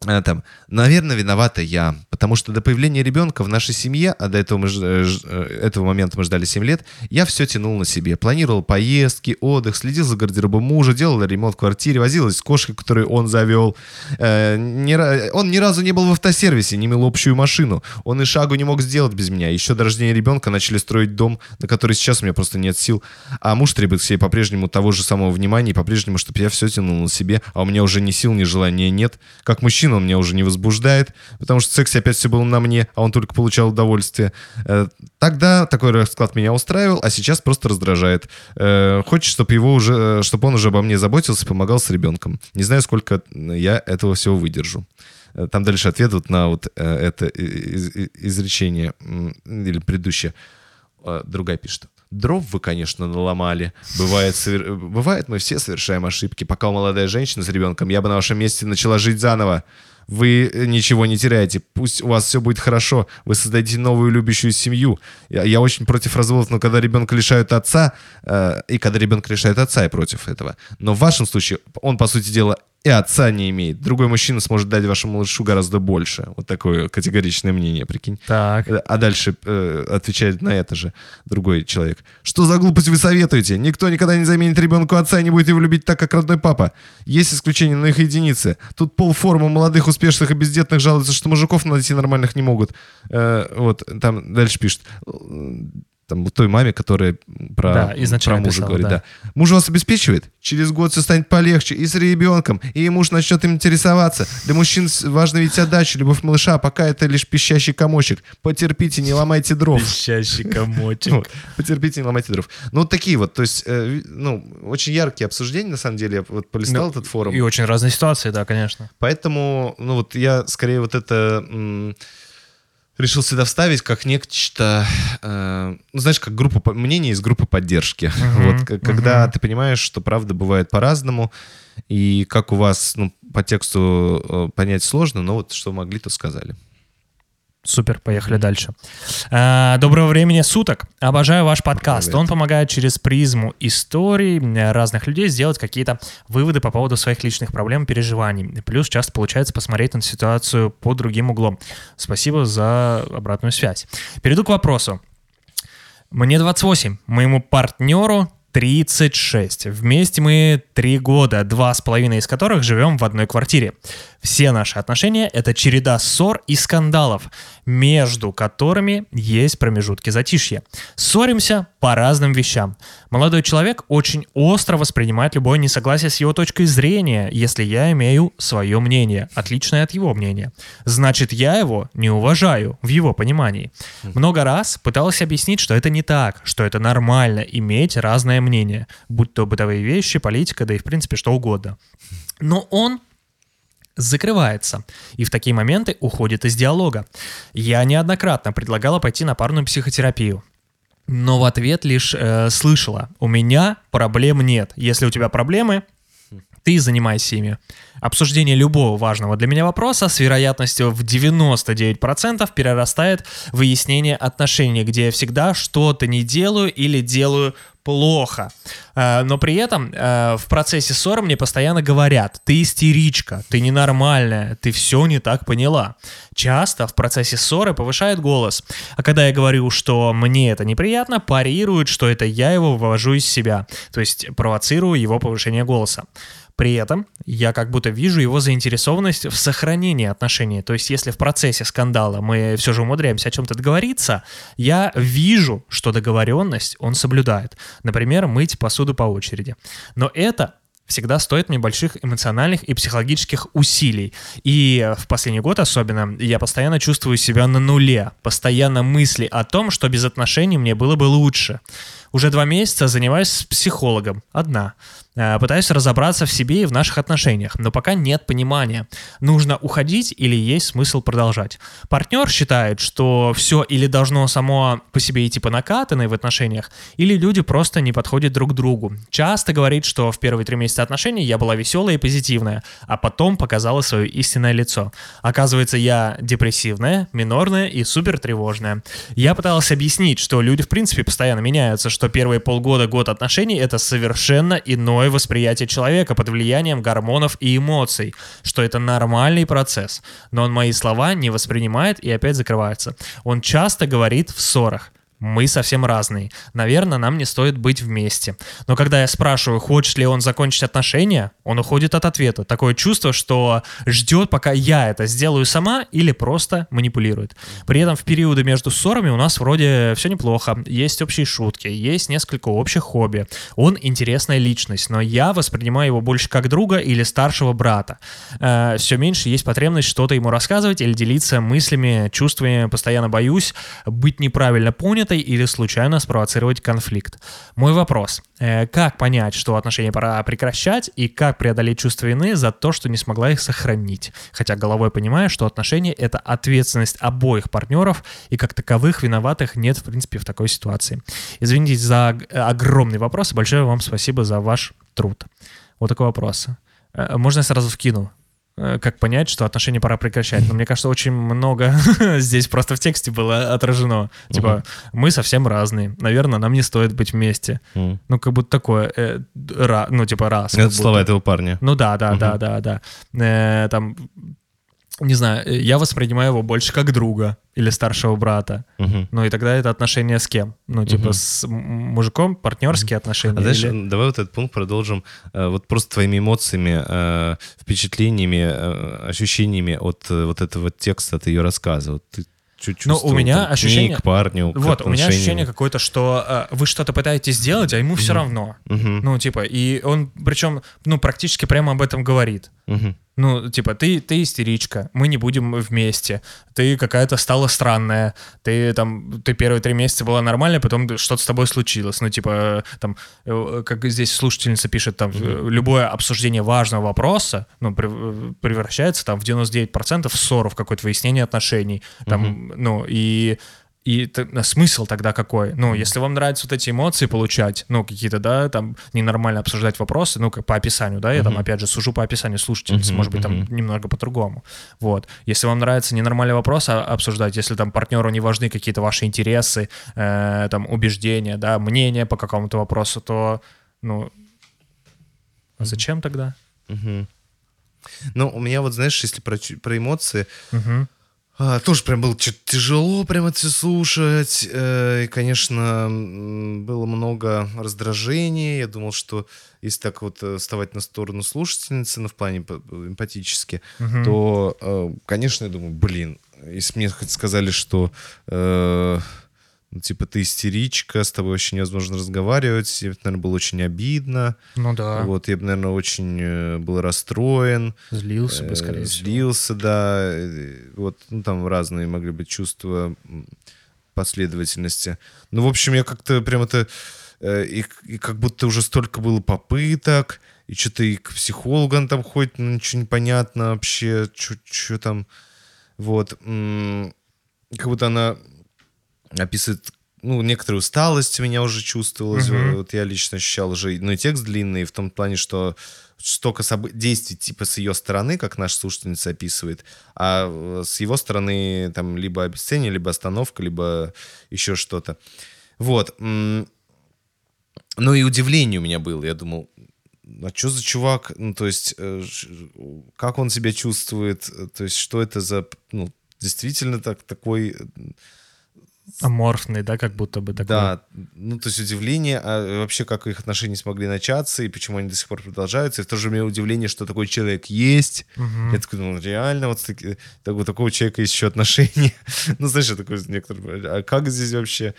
Э, Там, наверное, виновата я, потому что до появления ребенка в нашей семье, а до этого, мы, э, э, этого момента мы ждали 7 лет, я все тянул на себе. Планировал поездки, отдых, следил за гардеробом мужа, делал ремонт в квартире, возилась с кошкой, которую он завел. Э, ра- он ни разу не был в автосервисе, не мыл общую машину. Он и шагу не мог сделать без меня. Еще до рождения ребенка начали строить дом, на который сейчас у меня просто нет сил. А муж требует себе по-прежнему того же самого внимания, и по-прежнему, чтобы я все тянул на себе, а у меня уже ни сил, ни желания нет. Как мужчина он меня уже не возбуждает, потому что в сексе опять все было на мне, а он только получал удовольствие. Э, Тогда такой расклад меня устраивал, а сейчас просто раздражает. Э, Хочет, чтобы его уже, чтобы он уже обо мне заботился помогал с ребенком. Не знаю, сколько я этого всего выдержу. Э, Там дальше ответ вот на вот э, это из- из- изречение или предыдущее. Э, Другая пишет. Дров вы, конечно, наломали. Бывает, совер- бывает, мы все совершаем ошибки. Пока у молодая женщина с ребенком, я бы на вашем месте начала жить заново. Вы э, ничего не теряете. Пусть у вас все будет хорошо. Вы создадите новую любящую семью. Я, я очень против разводов, но когда ребенка лишают отца, э, и когда ребенка лишают отца, я против этого. Но в вашем случае он, по сути дела, и отца не имеет. Другой мужчина сможет дать вашему малышу гораздо больше. Вот такое категоричное мнение, прикинь. Так. А дальше э, отвечает на это же другой человек. Что за глупость вы советуете? Никто никогда не заменит ребенку отца и не будет его любить так, как родной папа. Есть исключения, но их единицы. Тут полформа молодых, успешных и бездетных жалуются, что мужиков найти нормальных не могут. Э, вот, там дальше пишет. Там, той маме, которая про, Да, про мужа писала, говорит, да. да. Муж вас обеспечивает, через год все станет полегче, и с ребенком, и муж начнет им интересоваться. Для мужчин важно ведь отдача, любовь малыша, а пока это лишь пищащий комочек. Потерпите, не ломайте дров. Пищащий комочек. Вот. Потерпите, не ломайте дров. Ну, вот такие вот, то есть, э, ну, очень яркие обсуждения, на самом деле, я вот полистал Ну, этот форум. И очень разные ситуации, да, конечно. Поэтому, ну вот я скорее вот это м, решил сюда вставить как нечто, э, ну знаешь, как группа мнений из группы поддержки. <laughs> Мгм, Вот когда мгм. ты понимаешь, что правда бывает по-разному, и как у вас, ну по тексту э, понять сложно, но вот что могли, то сказали. Супер, поехали дальше. А, Доброго времени суток. Обожаю ваш подкаст. Привет. Он помогает через призму историй э, разных людей сделать какие-то выводы по поводу своих личных проблем, переживаний. Плюс часто получается посмотреть на ситуацию под другим углом. Спасибо за обратную связь. Перейду к вопросу. Мне 28, моему партнеру 36. Вместе мы три года, два с половиной из которых живем в одной квартире. Все наши отношения — это череда ссор и скандалов, между которыми есть промежутки затишья. Ссоримся по разным вещам. Молодой человек очень остро воспринимает любое несогласие с его точкой зрения, если я имею свое мнение, отличное от его мнения. Значит, я его не уважаю в его понимании. Много раз пытался объяснить, что это не так, что это нормально иметь разное мнение, будь то бытовые вещи, политика, да и в принципе что угодно. Но он закрывается и в такие моменты уходит из диалога. Я неоднократно предлагала пойти на парную психотерапию. Но в ответ лишь э, слышала, у меня проблем нет. Если у тебя проблемы, ты занимайся ими. Обсуждение любого важного для меня вопроса с вероятностью в 99% перерастает в выяснение отношений, где я всегда что-то не делаю или делаю плохо. Э, Но при этом э, в процессе ссоры мне постоянно говорят, ты истеричка, ты ненормальная, ты все не так поняла. Часто в процессе ссоры повышает голос, а когда я говорю, что мне это неприятно, парируют, что это я его вывожу из себя, то есть провоцирую его повышение голоса. При этом я как будто вижу его заинтересованность в сохранении отношений. То есть если в процессе скандала мы все же умудряемся о чем-то договориться, я вижу, что договоренность он соблюдает. Например, мыть посуду по очереди. Но это всегда стоит мне больших эмоциональных и психологических усилий. И в последний год особенно я постоянно чувствую себя на нуле. Постоянно мысли о том, что без отношений мне было бы лучше. Уже два месяца занимаюсь с психологом. Одна. Э, Пытаюсь разобраться в себе и в наших отношениях, но пока нет понимания. Нужно уходить или есть смысл продолжать. Партнер считает, что все или должно само по себе идти по накатанной в отношениях, или люди просто не подходят друг к другу. Часто говорит, что в первые три месяца отношений я была веселая и позитивная, а потом показала свое истинное лицо. Оказывается, я депрессивная, минорная и супер тревожная. Я пыталась объяснить, что люди в принципе постоянно меняются, что первые полгода, год отношений — это совершенно иное восприятие человека под влиянием гормонов и эмоций, что это нормальный процесс. Но он мои слова не воспринимает и опять закрывается. Он часто говорит в ссорах. Мы совсем разные. Наверное, нам не стоит быть вместе. Но когда я спрашиваю, хочет ли он закончить отношения, он уходит от ответа. Такое чувство, что ждет, пока я это сделаю сама или просто манипулирует. При этом в периоды между ссорами у нас вроде все неплохо. Есть общие шутки, есть несколько общих хобби. Он интересная личность, но я воспринимаю его больше как друга или старшего брата. все меньше есть потребность что-то ему рассказывать или делиться мыслями, чувствами. Постоянно боюсь быть неправильно понятой или случайно спровоцировать конфликт. Мой вопрос. э, Как понять, что отношения пора прекращать и как преодолеть чувство вины за то, что не смогла их сохранить? Хотя головой понимаю, что отношения — это ответственность обоих партнеров, и как таковых виноватых нет, в принципе, в такой ситуации. Извините за ог- огромный вопрос, и большое вам спасибо за ваш труд. Вот такой вопрос. Э, Можно я сразу вкину? Э, Как понять, что отношения пора прекращать? Но мне кажется, очень много <laughs> здесь просто в тексте было отражено. Типа, мы совсем разные. Наверное, нам не стоит быть вместе. Ну, как будто такое, э, ра- ну, типа, раз. Это слова этого парня. Ну да, да, да, да, да. Э, там, не знаю, э, я воспринимаю его больше как друга или старшего брата. Мгм. Ну и тогда это отношения с кем? Ну, типа, Мгм. с мужиком, партнерские отношения. А знаешь, или- давай вот этот пункт продолжим э, вот просто твоими эмоциями, э, впечатлениями, ощущениями от вот этого текста, от ее рассказа. Вот ты что Ну, чувствовал. у меня там, ощущение- к парню, к Вот, у меня ощущение какое-то, что э, вы что-то пытаетесь сделать, а ему все равно. Мгм, Ну, типа, и он, причем, ну, практически прямо об этом говорит. мгм. Ну, типа, ты, ты истеричка, мы не будем вместе, ты какая-то стала странная, ты там, ты первые три месяца была нормальная, потом что-то с тобой случилось. Ну, типа, там, э, как здесь слушательница пишет, там, э, любое обсуждение важного вопроса, ну, прев- превращается там в 99% в ссору, в какое-то выяснение отношений. Там, ну, и и а смысл тогда какой? Ну, если вам нравятся вот эти эмоции получать, ну, какие-то, да, там, ненормально обсуждать вопросы, ну, как по описанию, да, я там, опять же, сужу по описанию слушательницы, может быть, там немного по-другому. Вот. Если вам нравится ненормальный вопрос а- обсуждать, если там партнеру не важны какие-то ваши интересы, э, там, убеждения, да, мнения по какому-то вопросу, то, ну, а зачем тогда? Ну, у меня вот, знаешь, если про, про эмоции, Мгм. А, тоже прям было чё-то тяжело прям это всё слушать. э, и, конечно, было много раздражения. Я думал, что если так вот э, вставать на сторону слушательницы, ну, в плане эмпатически, Мгм. то, э, конечно, я думаю, блин, если мне хоть сказали, что э, типа ты истеричка, с тобой вообще невозможно разговаривать, это, наверное, было очень обидно. Ну да, Вот, я бы, наверное, очень э, был расстроен. злился бы, э, скорее всего. Злился, да. э, Вот, ну, там разные могли быть чувства последовательности. Ну, в общем, я как-то прям это... И, и как будто уже столько было попыток, и что-то и к психологам там ходит, ну, ничего не понятно вообще, что там. Вот. Как будто она описывает ну, некоторая усталость у меня уже чувствовалась. Мгм. Вот я лично ощущал уже, ну, и текст длинный, в том плане, что столько собы- действий типа с ее стороны, как наша слушательница описывает, а э, с его стороны там либо обесценивание, либо остановка, либо еще что-то. Вот. Ну и удивление у меня было. Я думал, а что за чувак? Ну, то есть, э, как он себя чувствует? То есть, что это за... Ну, действительно так, такой э, Аморфный, да, как будто бы такой. да, ну то есть удивление, а вообще как их отношения смогли начаться и почему они до сих пор продолжаются. И в то же время удивление, что такой человек есть. Мгм. Я такой думал, реально, вот с таки- так- у такого человека есть еще отношения. <laughs> ну, знаешь, я такой некоторый, а как здесь вообще?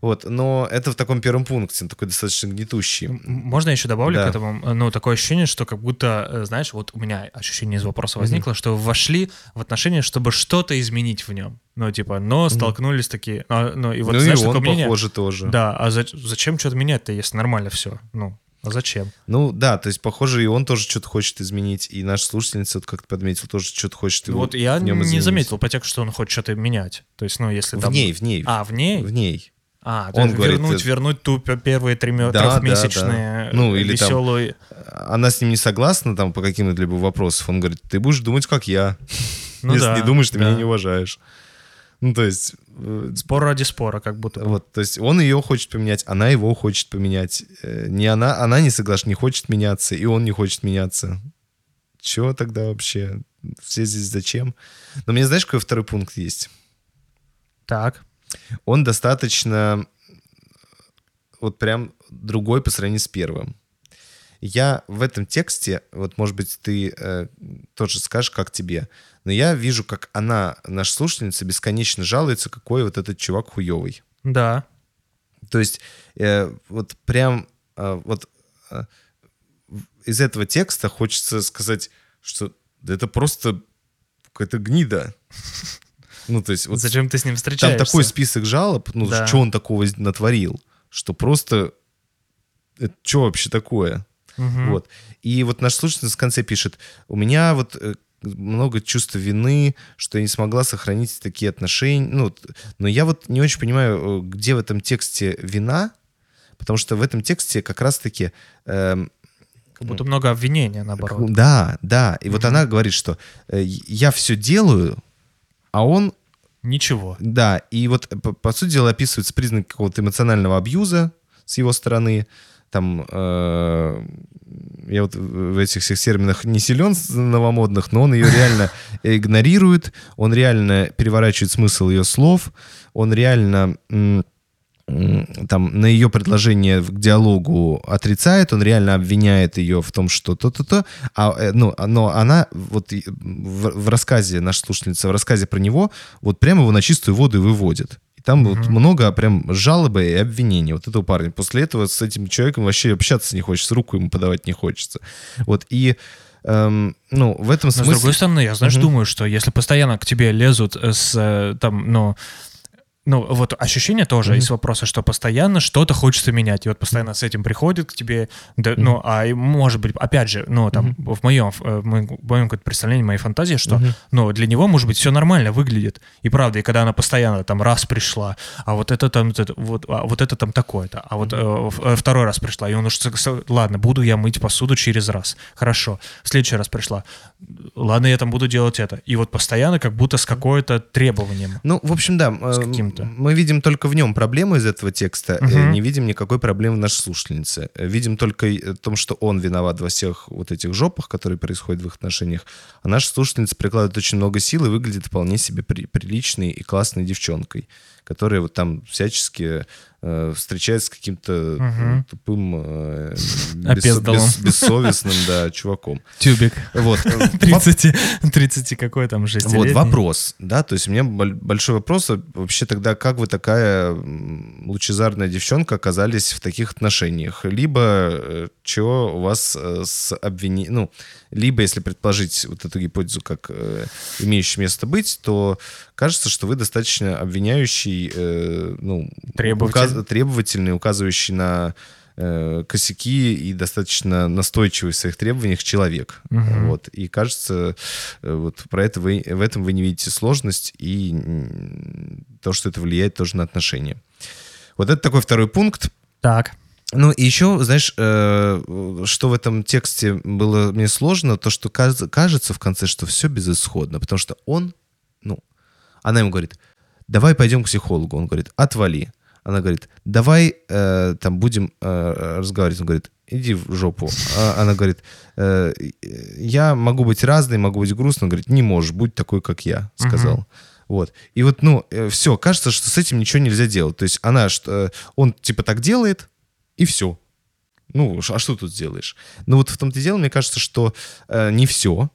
Вот, но это в таком первом пункте, он такой достаточно гнетущий. М- Можно я еще добавлю Да. к этому? Ну, такое ощущение, что как будто, э, знаешь, вот у меня ощущение из вопроса возникло, что вошли в отношения, чтобы что-то изменить в нем. Ну, типа, но столкнулись такие... а, Ну, и вот, ну знаешь, и он, такое мнение... похоже, тоже. Да, а за- зачем что-то менять-то, если нормально все? Ну, а зачем? Ну да, то есть, похоже, и он тоже что-то хочет изменить, и наша слушательница, вот как ты подметил, тоже что-то хочет его вот я в не изменить. заметил по тексту, что он хочет что-то менять. То есть, ну, если В там... ней, в ней. А, в ней? В ней. А, то Он есть говорит, вернуть, э, вернуть ту первые три Да, да, трехмесячные да. Ну, или там- веселую... она с ним не согласна там по каким-то либо вопросам, он говорит, ты будешь думать, как я. <laughs> Ну Если да, не думаешь, ты да. меня не уважаешь. Ну, то есть, э, Спор ради спора, как будто бы. вот, то есть он ее хочет поменять, она его хочет поменять. Э, Не она, она не согласна, не хочет меняться, и он не хочет меняться. Чего тогда вообще? Все здесь зачем? Но мне знаешь, какой второй пункт есть? Так. Он достаточно вот прям другой по сравнению с первым. Я в этом тексте, вот, может быть, ты э, тоже скажешь, как тебе, но я вижу, как она, наша слушательница, бесконечно жалуется, какой вот этот чувак хуёвый. Да. То есть э, вот прям э, вот э, из этого текста хочется сказать, что да это просто какая-то гнида. Ну, то есть вот Зачем ты с ним там встречаешься? такой список жалоб, ну, Да. что он такого натворил, что просто... Это что вообще такое? Мгм. Вот. И вот наш слушательница в конце пишет, у меня вот э, много чувства вины, что я не смогла сохранить такие отношения. Ну, но я вот не очень понимаю, э, где в этом тексте вина, потому что в этом тексте как раз-таки... эм, Как будто много обвинения, наоборот. да, да. И вот она говорит, что э, я все делаю, а он Ничего. да, и вот, по, по сути дела, описываются признаки какого-то эмоционального абьюза с его стороны. Там, э, я вот в этих всех терминах не силен новомодных, но он ее реально <laughs> игнорирует, он реально переворачивает смысл ее слов, он реально там на ее предложение к диалогу отрицает, он реально обвиняет ее в том, что то-то-то, а, э, ну, но она вот в, в рассказе, наша слушательница, в рассказе про него вот прямо его на чистую воду и выводит. И там вот много прям жалобы и обвинений вот этого парня. После этого с этим человеком вообще общаться не хочется, руку ему подавать не хочется. Вот, и эм, ну, в этом Но смысле... с другой стороны, я, знаешь, Мгм. думаю, что если постоянно к тебе лезут с э, там, ну, ну, вот ощущение тоже Мгм. из вопроса, что постоянно что-то хочется менять. И вот постоянно с этим приходит к тебе, да, ну, а может быть, опять же, ну, там, в моем, в моем, в моем каком-то представлении, моей фантазии, что, Мгм. ну, для него, может быть, все нормально выглядит. И правда, и когда она постоянно там раз пришла, а вот это там, вот это, вот, а вот это там такое-то, а вот э, в- э, второй раз пришла, и он уж, ладно, буду я мыть посуду через раз, хорошо. В следующий раз пришла, ладно, я там буду делать это. И вот постоянно как будто с какое-то требованием. Ну, в общем, да, С э, каким-то. мы видим только в нем проблему из этого текста, Мгм. не видим никакой проблемы в нашей слушательнице. Э, Видим только в том, что он виноват во всех вот этих жопах, которые происходят в их отношениях, а наша слушательница прикладывает очень много сил и выглядит вполне себе при- приличной и классной девчонкой, которая вот там всячески э, встречается с каким-то э, тупым, э, бессо- бес- бессовестным, да, чуваком. Тюбик. Вот. Э, воп- 30, 30 какой там, 6 вот вопрос, да, то есть у меня боль- большой вопрос, а вообще тогда как вы такая лучезарная девчонка оказались в таких отношениях? Либо что у вас э, с обвинением, ну, либо если предположить вот эту гипотезу как э, имеющую место быть, то кажется, что вы достаточно обвиняющий, э, ну, Требователь. указ- требовательный, указывающий на э, косяки и достаточно настойчивый в своих требованиях человек. Мгм. Вот. И кажется, э, вот про это вы, в этом вы не видите сложность и то, что это влияет тоже на отношения. Вот это такой второй пункт. Так. Ну, и еще, знаешь, э, что в этом тексте было мне сложно, то, что каз- кажется в конце, что все безысходно, потому что он, ну, она ему говорит, давай пойдем к психологу. Он говорит, отвали. Она говорит, давай э, там будем э, разговаривать. Он говорит, иди в жопу. А она говорит, «Э, я могу быть разной, могу быть грустной. Он говорит, не можешь, будь такой, как я, сказал. Вот. И вот, ну, все, кажется, что с этим ничего нельзя делать. То есть она, что, он типа так делает, и все. Ну, а что тут сделаешь? Ну, вот в том-то и дело, мне кажется, что э, не все.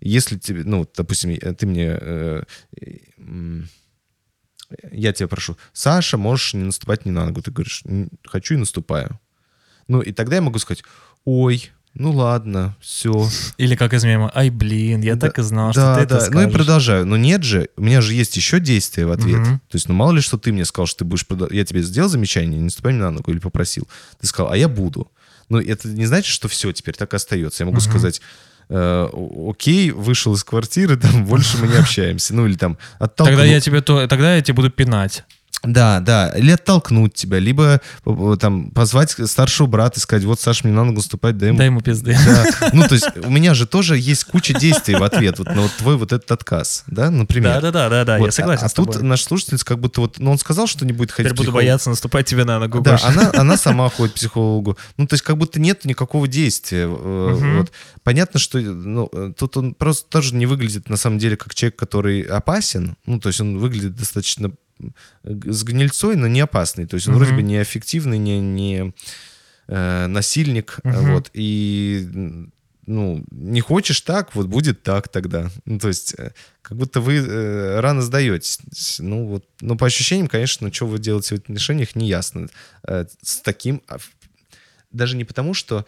Если тебе, ну, допустим, э, ты мне... э, э, я тебя прошу, Саша, можешь не наступать не на ногу. Ты говоришь, «Н- хочу и наступаю. Ну, и тогда я могу сказать, ой, ну ладно, все. Или как из мема, ай, блин, я так и знал, что да, ты это да. Ну и скажешь». продолжаю. Но нет же, у меня же есть еще действия в ответ. Мгм. То есть, ну мало ли, что ты мне сказал, что ты будешь... прода- Я тебе сделал замечание, не наступай мне на ногу или попросил. Ты сказал, а я буду. Ну это не значит, что все теперь так остается. Я могу Мгм. сказать, э, окей, вышел из квартиры, <laughs> там больше мы не общаемся. Ну или там оттолкнул. Тогда я тебе то, тогда я тебе буду пинать. Да, да. Или оттолкнуть тебя, либо э, там позвать старшего брата и сказать, вот, Саш, мне надо наступать, дай ему Дай ему пизды. да. Ну, то есть у меня же тоже есть куча действий в ответ вот на вот твой вот этот отказ, да, например. Да, да, да, да, да, Вот, я согласен А, а тут наш слушательница как будто вот, ну, он сказал, что не будет ходить Теперь буду бояться наступать тебе на ногу. Да, она, <laughs> она сама ходит к психологу. Ну, то есть как будто нет никакого действия. э, Мгм. Вот. Понятно, что ну, э, тут он просто тоже не выглядит на самом деле как человек, который опасен. Ну, то есть он выглядит достаточно э, с гнильцой, но не опасный. То есть он Мгм. вроде бы не эффективный, не, не э, насильник. Мгм. Вот. И ну, не хочешь так, вот будет так тогда. Ну, то есть, э, как будто вы э, рано сдаетесь. Ну, вот, но по ощущениям, конечно, что вы делаете в этих отношениях, не ясно. Э, с таким... а, Даже не потому, что э,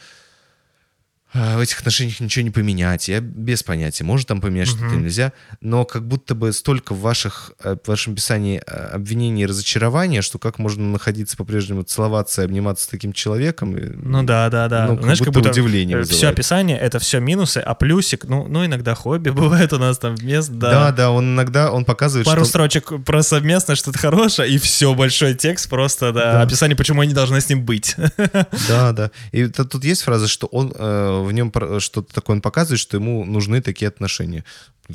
в этих отношениях ничего не поменять. Я без понятия, может там поменять что-то Мгм. нельзя. Но как будто бы столько в, ваших, э, в вашем писании э, обвинений и разочарования, что как можно находиться по-прежнему, целоваться и обниматься с таким человеком. Ну да, да, да. Ну, как Знаешь, как будто будто удивление все вызывает. описание это все минусы, а плюсик, ну, ну иногда хобби <laughs> бывает у нас там вместо. Да, да, он иногда он показывает, Пару что... строчек про совместное, что-то хорошее, и все, большой текст просто, да, Да. описание, почему они должны с ним быть. <laughs> Да, да. И тут есть фраза, что он э, в нем что-то такое он показывает, что ему нужны такие отношения.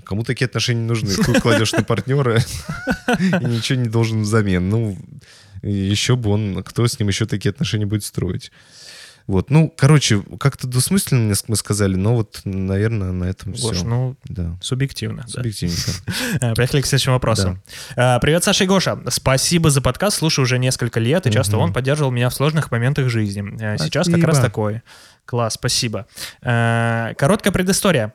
Кому такие отношения нужны? Ты кладешь на партнера и ничего не должен взамен. Ну, еще бы он, кто с ним еще такие отношения будет строить? Вот, ну, короче, как-то двусмысленно мы сказали, но вот, наверное, на этом Гош, все. ну, Да. субъективно. да. Субъективненько. Э, <laughs> Поехали к следующему вопросу. Э, Привет, Саша и Гоша. Спасибо за подкаст. Слушаю уже несколько лет, и часто он поддерживал меня в сложных моментах жизни. Э, Сейчас как раз такой. Класс, спасибо. Э, Короткая предыстория.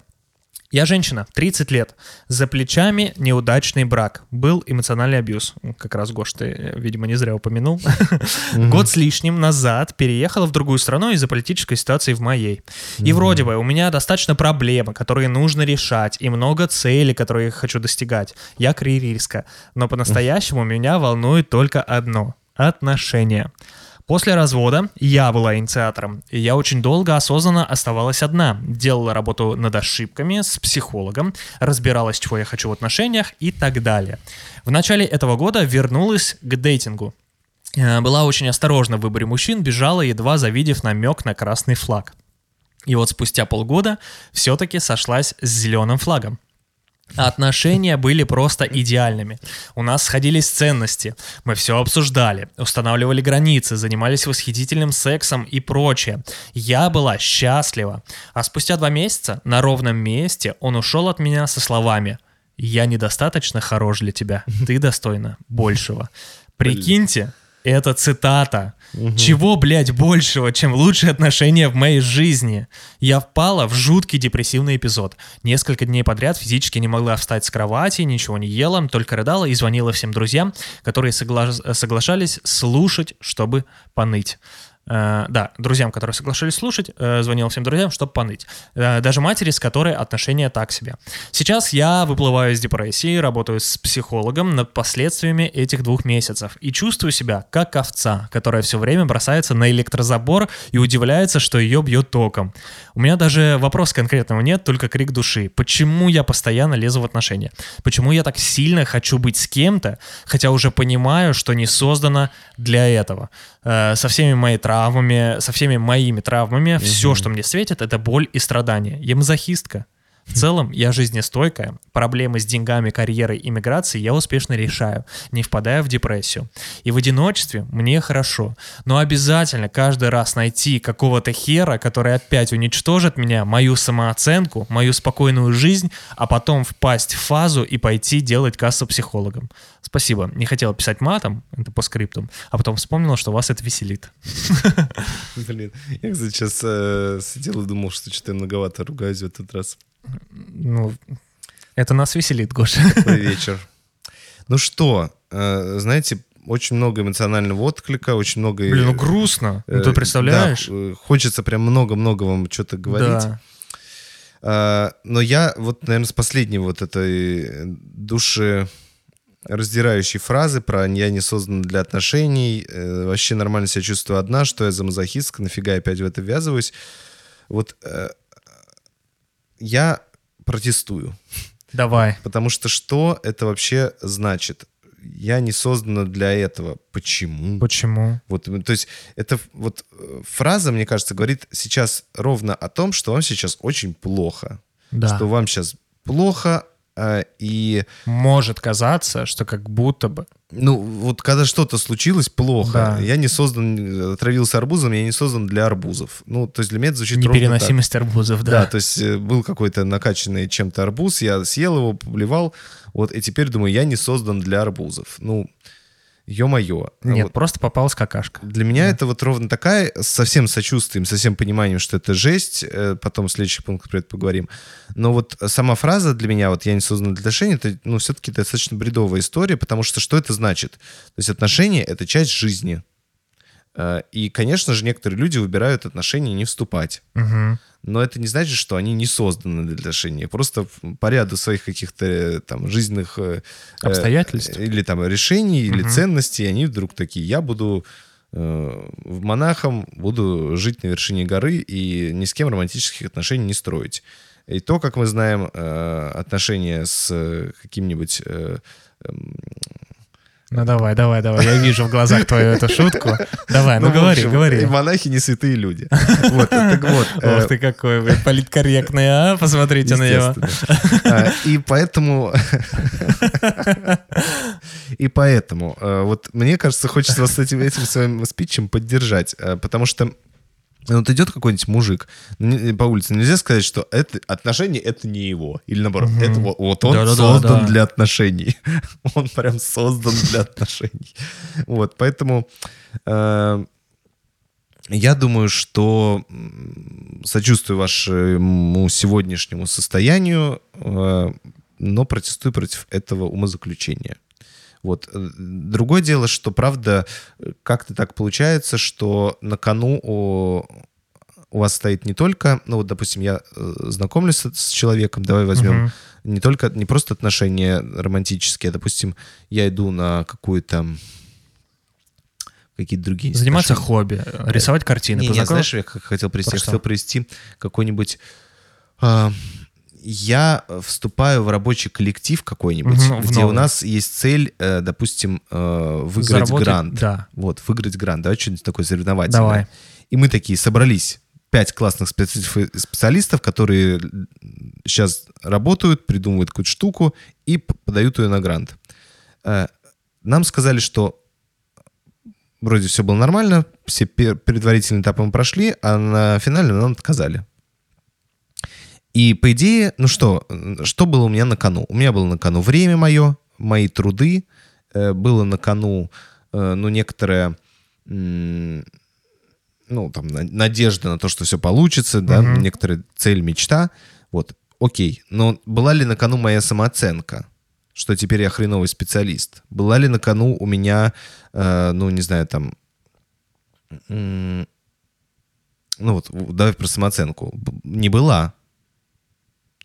Я женщина, 30 лет. За плечами неудачный брак. Был эмоциональный абьюз. Как раз, Гош, ты, э, видимо, не зря упомянул. Год с лишним назад переехала в другую страну из-за политической ситуации в моей. И вроде бы у меня достаточно проблем, которые нужно решать, и много целей, которые я хочу достигать. Я карьеристка. Но по-настоящему меня волнует только одно — отношения. После развода я была инициатором, и я очень долго осознанно оставалась одна, делала работу над ошибками с психологом, разбиралась, чего я хочу в отношениях и так далее. В начале этого года вернулась к дейтингу. Э, Была очень осторожна в выборе мужчин, бежала, едва завидев намек на красный флаг. И вот спустя полгода все-таки сошлась с зеленым флагом. Отношения были просто идеальными. У нас сходились ценности. Мы все обсуждали, устанавливали границы, занимались восхитительным сексом и прочее. Я была счастлива. А спустя два месяца на ровном месте он ушел от меня со словами «Я недостаточно хорош для тебя. Ты достойна большего». Прикиньте, это цитата. Чего, блядь, большего, чем лучшие отношения в моей жизни? Я впала в жуткий депрессивный эпизод. Несколько дней подряд физически не могла встать с кровати, ничего не ела, только рыдала и звонила всем друзьям, которые согла- соглашались слушать, чтобы поныть. Э, да, друзьям, которые соглашались слушать, э, звонил всем друзьям, чтобы поныть. Э, даже матери, с которой отношения так себе. Сейчас я выплываю из депрессии, работаю с психологом над последствиями этих двух месяцев и чувствую себя как овца, которая все время бросается на электрозабор и удивляется, что ее бьет током. У меня даже вопрос конкретного нет, только крик души. Почему я постоянно лезу в отношения? Почему я так сильно хочу быть с кем-то, хотя уже понимаю, что не создано для этого? Э, со всеми моими травмами, со всеми моими травмами, все, что мне светит, это боль и страдания. Я мазохистка. В целом, я жизнестойкая, проблемы с деньгами, карьерой, иммиграцией я успешно решаю, не впадая в депрессию. И в одиночестве мне хорошо. Но обязательно каждый раз найти какого-то хера, который опять уничтожит меня, мою самооценку, мою спокойную жизнь, а потом впасть в фазу и пойти делать кассу психологом. Спасибо. Не хотела писать матом, это по скриптум, а потом вспомнила, что вас это веселит. Блин, я, сейчас э, сидел и думал, что что-то многовато ругаюсь в этот раз. Ну, это нас веселит, Гоша. Такой вечер. Ну что, э, знаете, очень много эмоционального отклика, очень много... Блин, ну грустно. Ну, э, ты представляешь? да, э, хочется прям много-много вам что-то говорить. Да. Но я вот, наверное, с последней вот этой души раздирающей фразы про «я не создан для отношений», вообще нормально себя чувствую одна, что я за мазохистка, нафига я опять в это ввязываюсь. Вот я протестую, Давай. потому что что это вообще значит? Я не создана для этого. Почему? Почему? Вот, то есть это вот э, фраза, мне кажется, говорит сейчас ровно о том, что вам сейчас очень плохо, Да. что вам сейчас плохо э, и Может казаться, что как будто бы... ну вот когда что-то случилось плохо, Да. я не создан, э, отравился арбузом, я не создан для арбузов. Ну то есть для меня это звучит ровно так. Непереносимость арбузов, Да, да. то есть э, был какой-то накачанный чем-то арбуз, я съел его, поблевал, вот, и теперь думаю, я не создан для арбузов. Ну, ё-моё. Нет, Вот. просто попалась какашка. Для меня это вот ровно такая, со всем сочувствием, со всем пониманием, что это жесть, э, потом в следующий пункт про это поговорим. Но вот сама фраза для меня, вот «я не создан для отношений», это, ну, все-таки достаточно бредовая история, потому что что это значит? То есть отношения — это часть жизни. Э, И, конечно же, некоторые люди выбирают отношения не вступать. Мгм. Но это не значит, что они не созданы для отношений. Просто по ряду своих каких-то э, там жизненных... э, э, Обстоятельств. Или там решений, или Мгм. ценностей, они вдруг такие, я буду э, в монахом, буду жить на вершине горы и ни с кем романтических отношений не строить. И то, как мы знаем, э, отношения с э, каким-нибудь э, эм, Ну давай, давай, давай. Я вижу в глазах твою эту шутку. Давай, ну в говори, общем, говори. монахи не святые люди. <laughs> Вот, так вот. э, Ох ты какой, блин, политкорректный, а? Посмотрите на него. А, И поэтому... <laughs> И поэтому, э, вот мне кажется, хочется вас этим, этим своим спичем поддержать, э, потому что Ну, Вот идет какой-нибудь мужик н- по улице, нельзя сказать, что это отношения это не его. Или наоборот, Мгм. это вот, вот он Да-да-да, создан да. для отношений. <laughs> Он прям создан для отношений. Вот, поэтому э, я думаю, что сочувствую вашему сегодняшнему состоянию, э, но протестую против этого умозаключения. Вот. Э, Другое дело, что, правда, э, как-то так получается, что на кону у, у вас стоит не только, ну вот, допустим, я э, знакомлюсь с, человеком, давай возьмем Мгм. не только, не просто отношения романтические, а, допустим, я иду на какую-то какие-то другие Заниматься отношения. хобби, рисовать картины. Не, не, Познаком- знаешь, я хотел привести? Я хотел привести какой-нибудь... а, я вступаю в рабочий коллектив какой-нибудь, в где у нас есть цель, э, допустим, э, выиграть Заработать- грант. Да. Вот, выиграть грант. Давай что-нибудь такое соревновательное. Давай. И мы такие собрались. Пять классных специ- специалистов, которые сейчас работают, придумывают какую-то штуку и подают ее на грант. Э, Нам сказали, что вроде все было нормально, все предварительные этапы мы прошли, а на финальном нам отказали. И по идее, ну что, что было у меня на кону? У меня было на кону время мое, мои труды, э, было на кону, э, ну, некоторая, м, ну, там, на- надежда на то, что все получится, да, Мгм. некоторая цель, мечта, вот, окей. Но была ли на кону моя самооценка? Что теперь я хреновый специалист? Была ли на кону у меня, э, ну, не знаю, там, ну вот, давай про самооценку. Не была.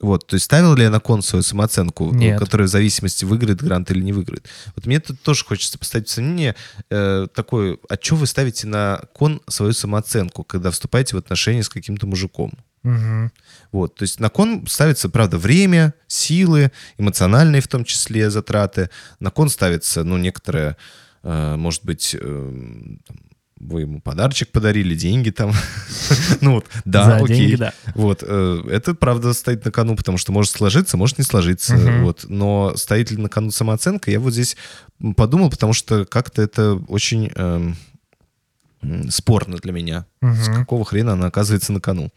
Вот, то есть ставил ли я на кон свою самооценку, э, Нет. которая в зависимости выиграет грант или не выиграет? Вот мне тут тоже хочется поставить в сомнение э, такое, а что вы ставите на кон свою самооценку, когда вступаете в отношения с каким-то мужиком? Мгм. Вот, то есть на кон ставится, правда, время, силы, эмоциональные в том числе затраты. На кон ставится, ну, некоторое, э, может быть, э, там, вы ему подарочек подарили, деньги там. <laughs> Ну вот, да, За окей. деньги, да. Вот, э, это правда стоит на кону, потому что может сложиться, может не сложиться. Вот, но стоит ли на кону самооценка, я вот здесь подумал, потому что как-то это очень эм, спорно для меня. С Мгм. какого хрена она оказывается на кону?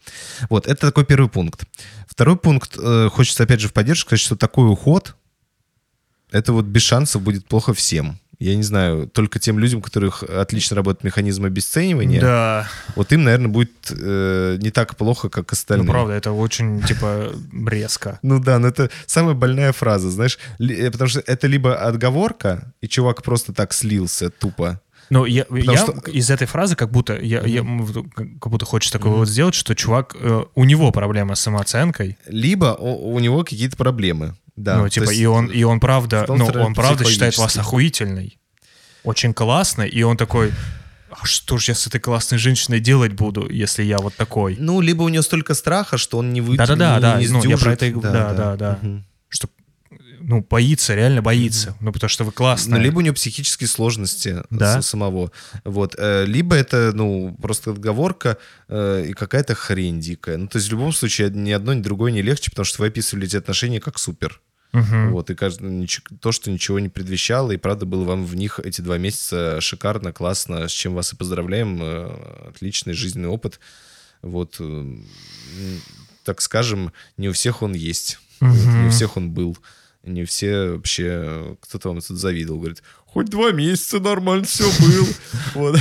Вот, это такой первый пункт. Второй пункт, э, хочется опять же в поддержку сказать, что такой уход, это вот без шансов будет плохо всем. Я не знаю, только тем людям, у которых отлично работает механизм обесценивания, Да, вот им, наверное, будет э, не так плохо, как ну остальным. правда, это очень, типа, резко. <laughs> Ну да, но это самая больная фраза, знаешь, э, потому что это либо отговорка, и чувак просто так слился тупо. Ну, я, я что- из этой фразы как будто, я, я, как будто хочешь такой вот сделать, что чувак, э, у него проблема с самооценкой, Либо у, у него какие-то проблемы. Да, ну, типа, есть- и он, и он правда, ну, он правда считает вас охуительной, очень классной, и он такой, а что ж я с этой классной женщиной делать буду, если я вот такой? Ну, либо у него столько страха, что он не выйдет, Да-да-да, не, да, не ну, я про это говорю, да, да, да. Мгм. Что, ну, боится, реально боится, ну, потому что вы классная. Ну, либо у него психические сложности Да. с- самого. Вот. э, Либо это, ну, просто отговорка э, и какая-то хрень дикая. Ну, то есть в любом случае ни одно, ни другое не легче, потому что вы описывали эти отношения как супер. Мгм. Вот, и каждый, то, что ничего не предвещало, и правда было вам в них эти два месяца шикарно, классно, с чем вас и поздравляем, э, отличный жизненный опыт. Вот, так скажем, не у всех он есть, Вот, не у всех он был, не все вообще, э, кто-то вам тут завидовал, говорит, хоть два месяца нормально все было, <laughs> вот.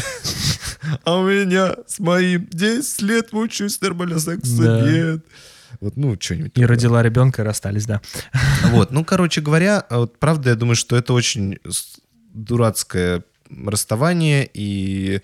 А у меня с моим 10 лет мучаюсь, нормально секса нет. Вот, ну, что-нибудь. И такое. родила ребенка, и расстались, да. Вот, ну, короче говоря, а вот правда, я думаю, что это очень дурацкое расставание и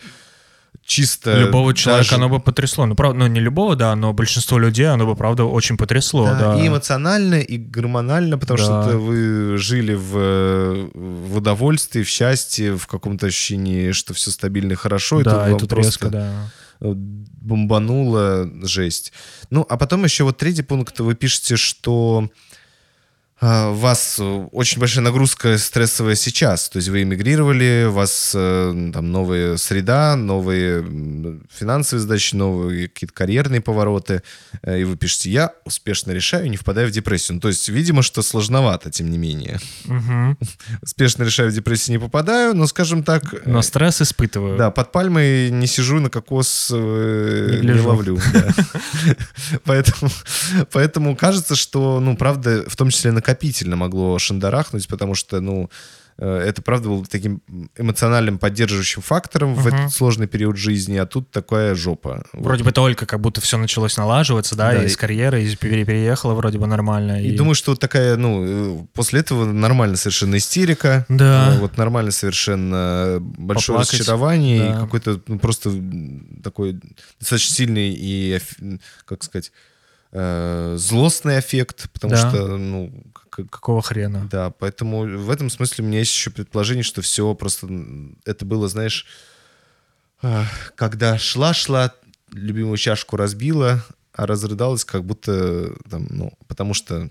чисто... Любого человека даже- оно бы потрясло. Ну, правда, ну, не любого, да, но большинство людей оно бы, правда, очень потрясло, Да, да. И эмоционально, и гормонально, потому Да. что вы жили в, в удовольствии, в счастье, в каком-то ощущении, что все стабильно и хорошо, и да, тут и тут просто резко, да. Бомбануло жесть. Ну, а потом еще вот третий пункт, вы пишете, что у вас э, очень большая нагрузка стрессовая сейчас, то есть вы эмигрировали, у вас э, там новая среда, новые финансовые задачи, новые какие-то карьерные повороты, э, и вы пишете, я успешно решаю, не впадаю в депрессию. Ну, то есть, видимо, что сложновато, тем не менее. Мгм. <laughs> Успешно решаю, в депрессию не попадаю, но, скажем так, Но стресс испытываю. да, под пальмой не сижу, на кокос Не не, ловлю. <laughs> Поэтому, кажется, что, ну, правда, в том числе накопительно могло шандарахнуть, потому что, ну, э, это, правда, было таким эмоциональным поддерживающим фактором в Мгм. этот сложный период жизни, а тут такая жопа. Вот. Вроде бы только как будто все началось налаживаться, да, Да, из и- карьеры, из пере- переехала вроде бы нормально. И думаю, что вот такая, ну, э, после этого нормально совершенно истерика. Да. э, Вот нормально совершенно большое Поплакать, разочарование да. и какой-то ну, просто такой достаточно сильный и, как сказать, злостный эффект, потому Да. что, ну, Какого хрена? да, поэтому в этом смысле у меня есть еще предположение, что все просто это было, знаешь, когда шла-шла, любимую чашку разбила, а разрыдалась как будто там, ну, потому что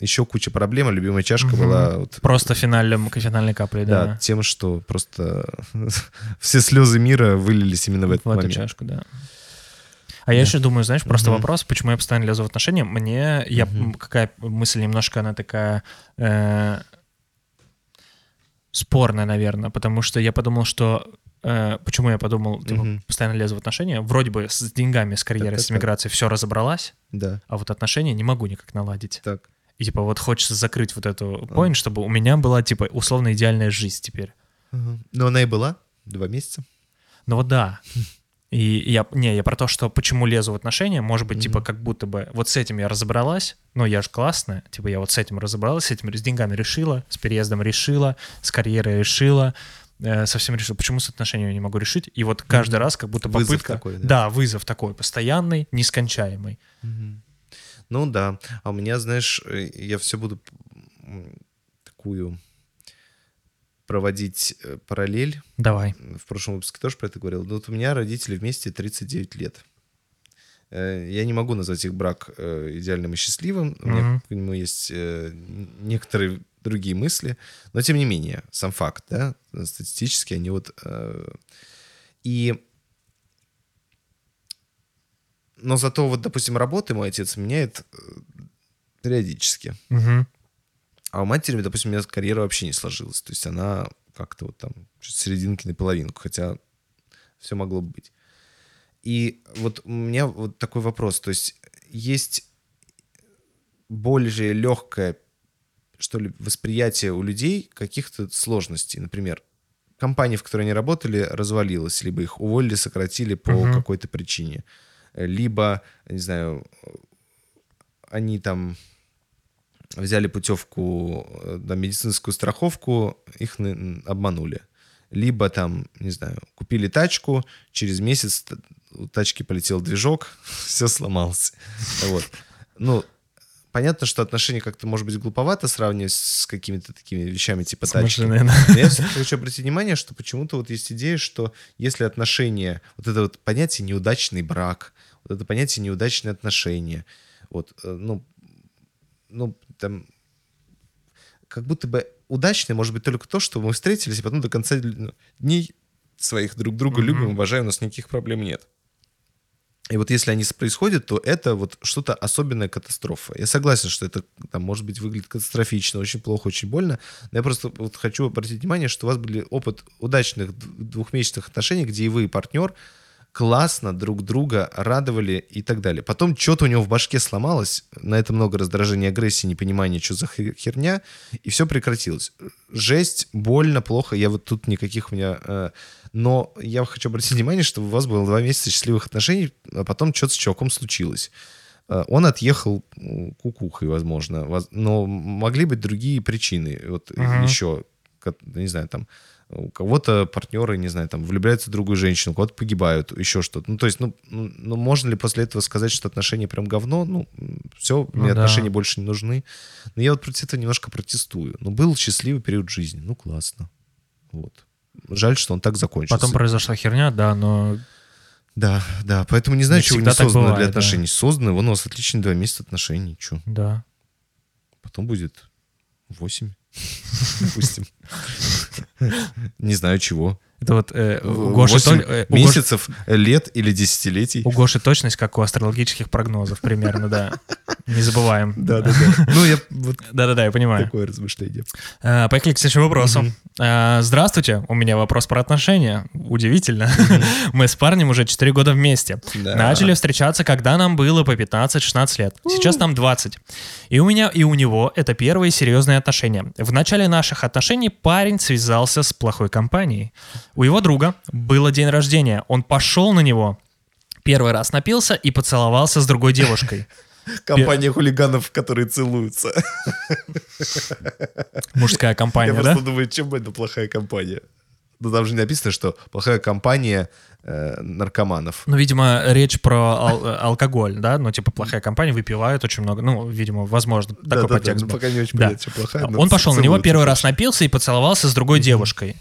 еще куча проблем, а любимая чашка Мгм. была вот, Просто финальным, финальной каплей, да, да. тем, что просто <laughs> все слезы мира вылились именно в этот в эту момент. чашку, да. А я еще думаю, знаешь, просто Мгм. вопрос, почему я постоянно лезу в отношения. Мне, я, Мгм. м, какая мысль немножко, она такая э, спорная, наверное, потому что я подумал, что э, почему я подумал, типа, Мгм. постоянно лезу в отношения. Вроде бы с деньгами, с карьерой, Так, с так, так. миграцией все разобралась, Да, а вот отношения не могу никак наладить. так. И типа вот хочется закрыть вот эту point, чтобы у меня была типа условно идеальная жизнь теперь. Но она и была два месяца. Ну вот да. <laughs> И я, не, я про то, что почему лезу в отношения, может быть, типа, Мгм. как будто бы вот с этим я разобралась, но я же классная, типа, я вот с этим разобралась, с этим, с деньгами решила, с переездом решила, с карьерой решила, э, совсем решила. Почему с отношениями я не могу решить? И вот каждый раз как будто Вызов попытка... такой, да? да, вызов такой, постоянный, нескончаемый. Ну да. А у меня, знаешь, э, я все буду такую проводить э, параллель. Давай. В прошлом выпуске тоже про это говорил. Вот у меня родители вместе 39 лет. Э, Я не могу назвать их брак э, идеальным и счастливым. У меня к нему есть некоторые другие мысли. Но тем не менее, сам факт, да, статистически они вот... И... Но зато вот, допустим, работы мой отец меняет периодически. Мгм. А у матери, допустим, у меня карьера вообще не сложилась. То есть она как-то вот там серединки на половинку, хотя все могло бы быть. И вот у меня вот такой вопрос. То есть есть более легкое, что ли, восприятие у людей каких-то сложностей. Например, компания, в которой они работали, развалилась, либо их уволили, сократили по Мгм. какой-то причине. Либо, не знаю, они там взяли путевку э, на медицинскую страховку, их обманули. Либо там, не знаю, купили тачку, через месяц у тачки полетел движок, <laughs> все сломалось. Вот. Ну, понятно, что отношения как-то, может быть, глуповато сравнивать с какими-то такими вещами типа тачки. Но я все-таки хочу обратить внимание, что почему-то вот есть идея, что если отношения, вот это вот понятие неудачный брак, вот это понятие неудачные отношения, вот, э, ну, ну, там, как будто бы удачное может быть только то, что мы встретились, и потом до конца дней своих друг друга Мгм. любим, уважаем, у нас никаких проблем нет. И вот если они происходят, то это вот что-то особенная катастрофа. Я согласен, что это там, может быть, выглядит катастрофично, очень плохо, очень больно. Но я просто вот хочу обратить внимание, что у вас были опыт удачных двухмесячных отношений, где и вы, и партнер классно друг друга радовали и так далее. Потом что-то у него в башке сломалось, на это много раздражения, агрессии, непонимания, что за хе- херня, и все прекратилось. Жесть, больно, плохо, я вот тут никаких у меня... э, но я хочу обратить <laughs> внимание, что у вас было два месяца счастливых отношений, а потом что-то с чуваком случилось. Э, Он отъехал кукухой, возможно, воз- но могли быть другие причины. Вот Мгм. еще, не знаю, там у кого-то партнеры, не знаю, там влюбляются в другую женщину, у кого-то погибают, еще что-то. Ну, то есть, ну, ну, ну, можно ли после этого сказать, что отношения прям говно? Ну, все, Ну мне да. отношения больше не нужны. Но я вот против этого немножко протестую. Ну, был счастливый период жизни, ну, классно. Вот. Жаль, что он так закончился. Потом произошла херня, да, но Да, да, поэтому не знаю, Не чего не создано для бывает, да. отношений. Созданы, вон у вас отличные два месяца отношений, что да. потом будет Восемь, <laughs> допустим. Не знаю чего. Это вот э, у, Гоши э, у Гоши- месяцев, лет или десятилетий. у Гоши точность, как у астрологических прогнозов примерно, да. Не забываем. <laughs> Да, да, да. Ну, я <laughs> вот Да-да-да, я понимаю. такое размышление. Э, Поехали к следующему вопросу. Э, Здравствуйте, у меня вопрос про отношения. Удивительно. <laughs> Мы с парнем уже 4 года вместе. Начали встречаться, когда нам было по 15-16 лет. Сейчас нам 20. И у меня, и у него это первые серьезные отношения. В начале наших отношений парень связался с плохой компанией. У его друга было день рождения. Он пошел на него, первый раз напился и поцеловался с другой девушкой. Компания хулиганов, которые целуются. Мужская Я компания, да? просто думаю, чем это плохая компания? Ну, там же не написано, что плохая компания э, наркоманов. Ну, видимо, речь про ал- э, алкоголь, да? Ну, типа, плохая компания, выпивают очень много. Ну, видимо, возможно, такой Да-да-да, подтекст ну, был. пока не очень Да. понятно, плохая. Он пошел на него, первый раз напился и поцеловался с другой девушкой.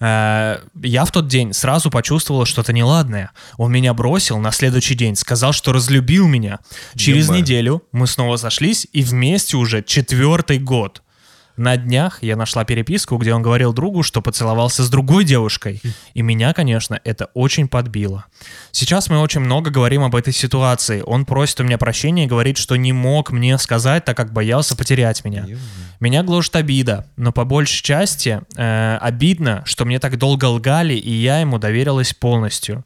Э, Я в тот день сразу почувствовал что-то неладное. Он меня бросил на следующий день, сказал, что разлюбил меня. Через неделю мы снова сошлись и вместе уже четвертый год. На днях я нашла переписку, где он говорил другу, что поцеловался с другой девушкой. И меня, конечно, это очень подбило. Сейчас мы очень много говорим об этой ситуации. Он просит у меня прощения и говорит, что не мог мне сказать, так как боялся потерять меня. Меня гложет обида, но по большей части э, обидно, что мне так долго лгали, и я ему доверилась полностью.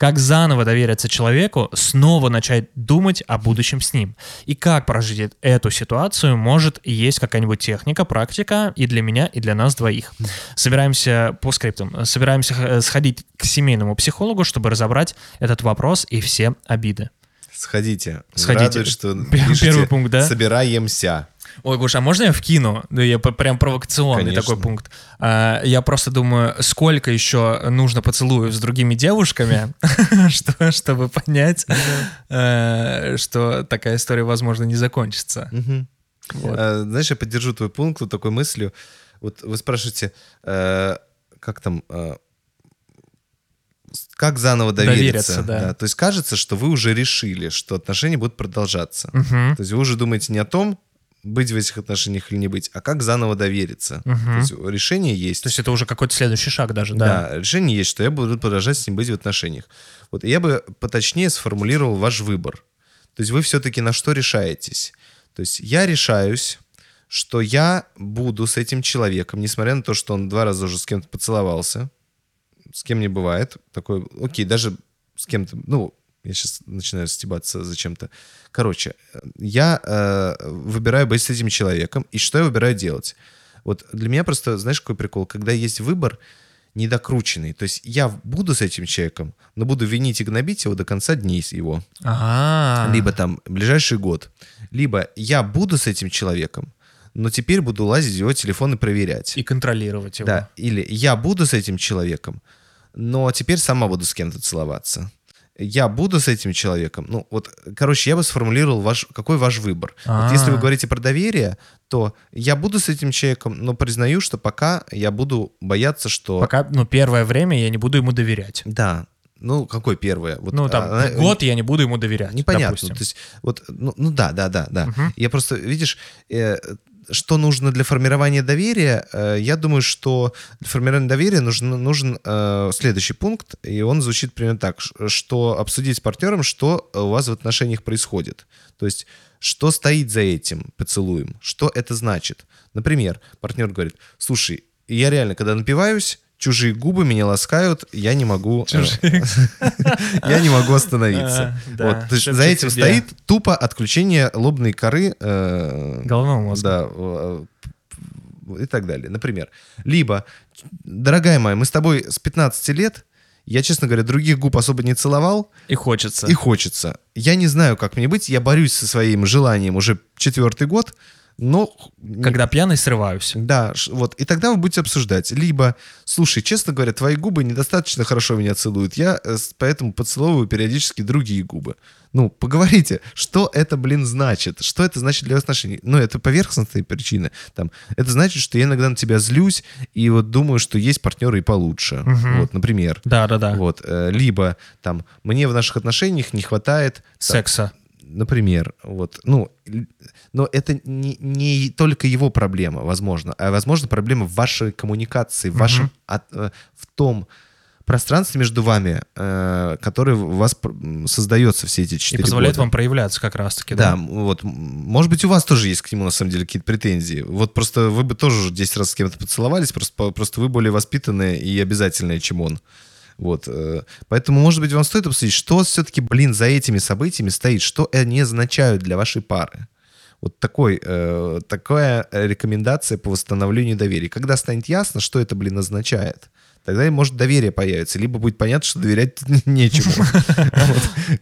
Как заново довериться человеку, снова начать думать о будущем с ним. И как прожить эту ситуацию, может, есть какая-нибудь техника, практика и для меня, и для нас двоих. Собираемся по скриптам, собираемся э, сходить к семейному психологу, чтобы разобрать этот вопрос и все обиды. Сходите. Сходите. Радует, что первый пункт, да? Собираемся. Ой, Гоша, а можно я вкину? Да я прям провокационный Конечно. такой пункт. А, я просто думаю, сколько еще нужно поцелуев с другими девушками, <laughs> что- чтобы понять, э, что такая история, возможно, не закончится. Э, Знаешь, я поддержу твой пункт вот такой мыслью. Вот вы спрашиваете, э, как там, э, как заново довериться? Довериться, да. То есть кажется, что вы уже решили, что отношения будут продолжаться. Мгм. То есть вы уже думаете не о том, быть в этих отношениях или не быть, а как заново довериться. Мгм. То есть решение есть. То есть это уже какой-то следующий шаг даже, да? Да, решение есть, что я буду продолжать с ним быть в отношениях. Вот я бы поточнее сформулировал ваш выбор. То есть вы все-таки на что решаетесь? То есть я решаюсь, что я буду с этим человеком, несмотря на то, что он два раза уже с кем-то поцеловался, с кем не бывает, такой, окей, даже с кем-то, ну, я сейчас начинаю стебаться зачем-то. Короче, я э, выбираю быть с этим человеком, и что я выбираю делать? Вот для меня просто, знаешь, какой прикол? Когда есть выбор недокрученный, то есть я буду с этим человеком, но буду винить и гнобить его до конца дней его. Ага. Либо там ближайший год. Либо я буду с этим человеком, но теперь буду лазить в его телефон и проверять. И контролировать его. Да, или я буду с этим человеком, но теперь сама буду с кем-то целоваться. Я буду с этим человеком. Ну, вот, короче, я бы сформулировал, ваш, какой ваш выбор. Вот если вы А. говорите про доверие, то я буду с этим человеком, но признаю, что пока я буду бояться, что... Пока, ну, первое время я не буду ему доверять. Да. Ну, какой первое? Вот, Ну, там, она- год я не буду ему доверять, Непонятно. допустим. То есть, вот, ну, ну да, да, да, да. Мгм. Я просто, видишь, э, что нужно для формирования доверия? Э, я думаю, что для формирования доверия нужен, нужен э, следующий пункт, и он звучит примерно так, что обсудить с партнером, что у вас в отношениях происходит. То есть, что стоит за этим поцелуем, что это значит. Например, партнер говорит, слушай, я реально, когда напиваюсь, чужие губы меня ласкают, я не могу... э, <laughs> Я не могу остановиться. А, Вот, за этим стоит тупо отключение лобной коры. э, Головного мозга. Да, э, и так далее. Например. Либо, дорогая моя, мы с тобой с 15 лет, я, честно говоря, других губ особо не целовал, И хочется. и хочется. Я не знаю, как мне быть, я борюсь со своим желанием уже четвертый год, но... Когда пьяный, срываюсь. Да, вот. И тогда вы будете обсуждать. Либо, слушай, честно говоря, твои губы недостаточно хорошо меня целуют. Я э, поэтому поцеловываю периодически другие губы. Ну, поговорите, что это, блин, значит? Что это значит для отношений? Ну, это поверхностные причины. Там, это значит, что я иногда на тебя злюсь и вот думаю, что есть партнеры и получше. Мгм. Вот, например. Да, да, да. Вот. э, Либо там мне в наших отношениях не хватает там, Секса. Например, вот, ну, но это не, не только его проблема, возможно, а, возможно, проблема в вашей коммуникации, в вашем, от- э, в том пространстве между вами, э, которое у вас создается все эти И четыре позволяет года. вам проявляться как раз-таки, Да, да? вот, может быть, у вас тоже есть к нему, на самом деле, какие-то претензии. Вот просто вы бы тоже уже 10 раз с кем-то поцеловались, просто, просто вы более воспитанные и обязательные, чем он. Вот. э, Поэтому, может быть, вам стоит обсудить, что все-таки, блин, за этими событиями стоит, что они означают для вашей пары. Вот такой, э, такая рекомендация по восстановлению доверия. Когда станет ясно, что это, блин, означает, тогда, может, доверие появится. Либо будет понятно, что доверять <laughs> нечему.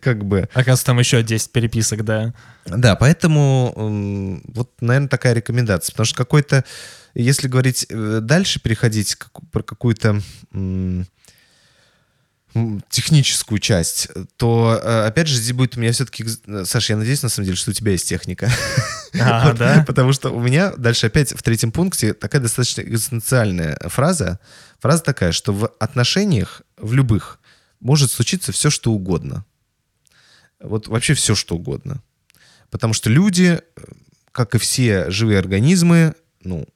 Как бы. Оказывается, там еще 10 переписок, да. Да, поэтому вот, наверное, такая рекомендация. Потому что какой-то, если говорить э, дальше, переходить про какую-то техническую часть, то, э, опять же, здесь будет у меня все-таки... Саша, я надеюсь, на самом деле, что у тебя есть техника. А, <laughs> Вот, да? Потому что у меня дальше опять в третьем пункте такая достаточно экзистенциальная фраза. Фраза такая, что в отношениях, в любых, может случиться все, что угодно. Вот вообще все, что угодно. Потому что люди, э, как и все живые организмы, ну,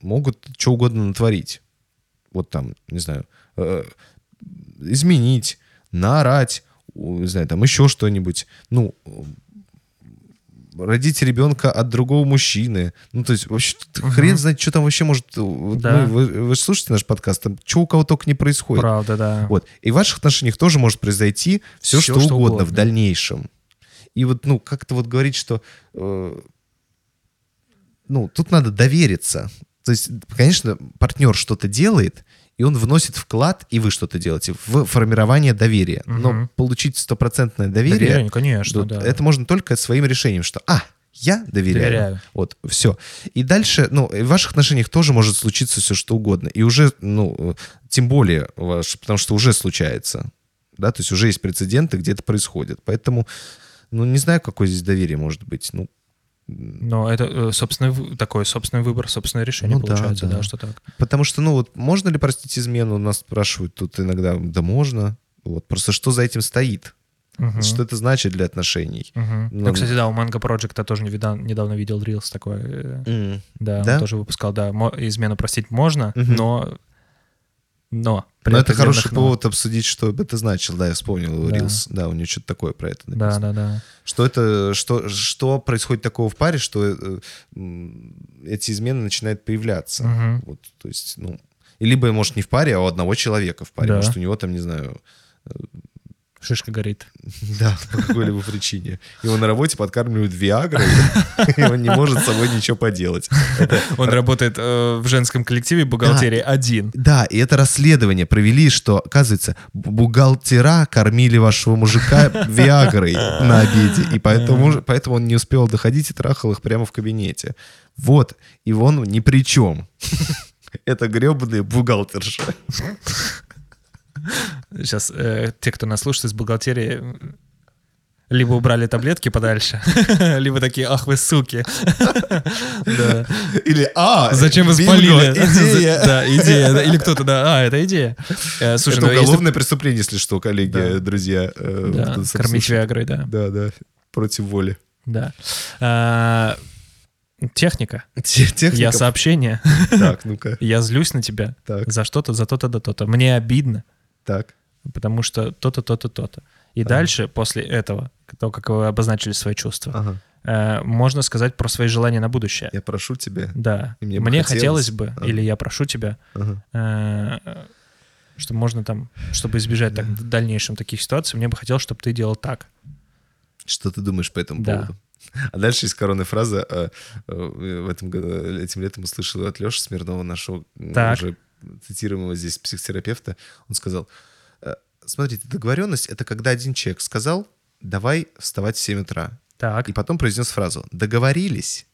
могут что угодно натворить. Вот там, не знаю, э, изменить, наорать, не знаю, там еще что-нибудь. Ну, родить ребенка от другого мужчины. Ну, то есть, вообще, т- хрен знает, что там вообще может... вот Да. мы- вы, вы же слушаете наш подкаст, там что у кого только не происходит. Правда, да. Вот. И в ваших отношениях тоже может произойти все, Всё, что, что угодно, угодно. в дальнейшем. И вот, ну, как-то вот говорить, что... э, ну, тут надо довериться. То есть, конечно, партнер что-то делает, и он вносит вклад, и вы что-то делаете, в формирование доверия. Но Мгм. получить стопроцентное доверие, Доверие, конечно, вот, да. это можно только своим решением, что, а, я доверяю. Доверяю. Вот, все. И дальше, ну, в ваших отношениях тоже может случиться все, что угодно. И уже, ну, тем более, ваш, потому что уже случается. Да, то есть уже есть прецеденты, где это происходит. Поэтому, ну, не знаю, какое здесь доверие может быть. Ну, Но это э, собственный, такой собственный выбор, собственное решение Ну да, получается, да, да. что так. потому что, ну, вот можно ли простить измену, нас спрашивают тут иногда. Да можно. Вот, просто что за этим стоит? Мгм. Что это значит для отношений? Мгм. Ну, Ну, кстати, да, у Манго Проекта тоже недавно, видел Рилс такой. э, Да, Да? он тоже выпускал, да. Измену простить можно, Мгм. но... Но. Но это хороший но. повод обсудить, что это значило. Да, я вспомнил Да. Reels. Да, у него что-то такое про это Да, написано. да, да. Что это, что, что происходит такого в паре, что э, эти измены начинают появляться. Мгм. Вот, то есть, ну, и либо, может, не в паре, а у одного человека в паре. Да. Может, у него там, не знаю, Шишка горит. <laughs> да, по какой-либо причине. Его на работе подкармливают Виагрой, <laughs> и он не может с собой ничего поделать. Он работает э, в женском коллективе бухгалтерии один. Да, и это расследование провели, что, оказывается, бу- бухгалтера кормили вашего мужика <laughs> Виагрой на обеде, и поэтому, поэтому он не успел доходить и трахал их прямо в кабинете. Вот, и он ни при чем. Это гребаные бухгалтерши. Сейчас э, те, кто нас слушает из бухгалтерии, либо убрали таблетки подальше, <laughs> либо такие, ах вы суки. <laughs> Да. Или, а, Зачем вы спалили? <laughs> идея. Да, идея. Или кто-то, да, а, это идея. Э, Слушай, Это ну если- уголовное преступление, если что, коллеги, Да. друзья. э, Да, сам кормить. Виагрой, да. Да, да, против воли. Да. А, Техника. Те- Техника. Я сообщение. Так, ну-ка. Я злюсь на тебя. Так. За что-то, за то-то, да то-то. Мне обидно, Так. потому что то-то, то-то, то-то. И дальше, после этого, то, как вы обозначили свои чувства, Ага. э, можно сказать про свои желания на будущее. Я прошу тебя. Да. И мне Мне, хотелось. хотелось бы, Ага. или я прошу тебя, Ага. э, что можно там, чтобы избежать так, в дальнейшем таких ситуаций, мне бы хотелось, чтобы ты делал так. Что ты думаешь по этому Да. поводу? А дальше есть коронная фраза. э, э, В этом, этим летом услышал от Леши Смирнова, нашего Так. уже цитируемого здесь психотерапевта. Он сказал, э, смотрите, договоренность — это когда один человек сказал, давай вставать в 7 утра. Так. И потом произнес фразу «договорились».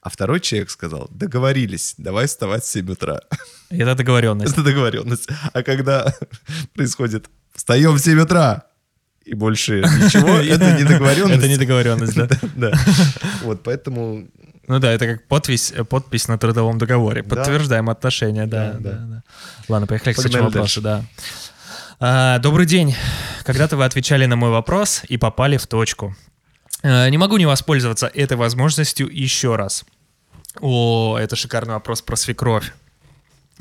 А второй человек сказал «договорились, давай вставать в 7 утра». Это договоренность. Это договоренность. А когда <laughs> происходит «встаем в 7 утра», и больше ничего, <laughs> это не договоренность. Это не договоренность, да. <laughs> Да. Вот, поэтому... Ну да, это как подпись, э, подпись на трудовом договоре. Да. Подтверждаем отношения, да, Да, да, да. да. Ладно, поехали к следующему вопросу, да. А, добрый день. Когда-то вы отвечали на мой вопрос и попали в точку. Э, Не могу не воспользоваться этой возможностью еще раз. О, это шикарный вопрос про свекровь.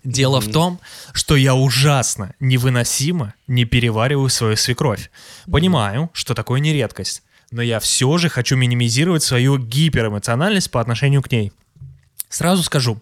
Дело в том, что я ужасно, невыносимо не перевариваю свою свекровь. Понимаю, что такое не редкость, но я все же хочу минимизировать свою гиперэмоциональность по отношению к ней. Сразу скажу,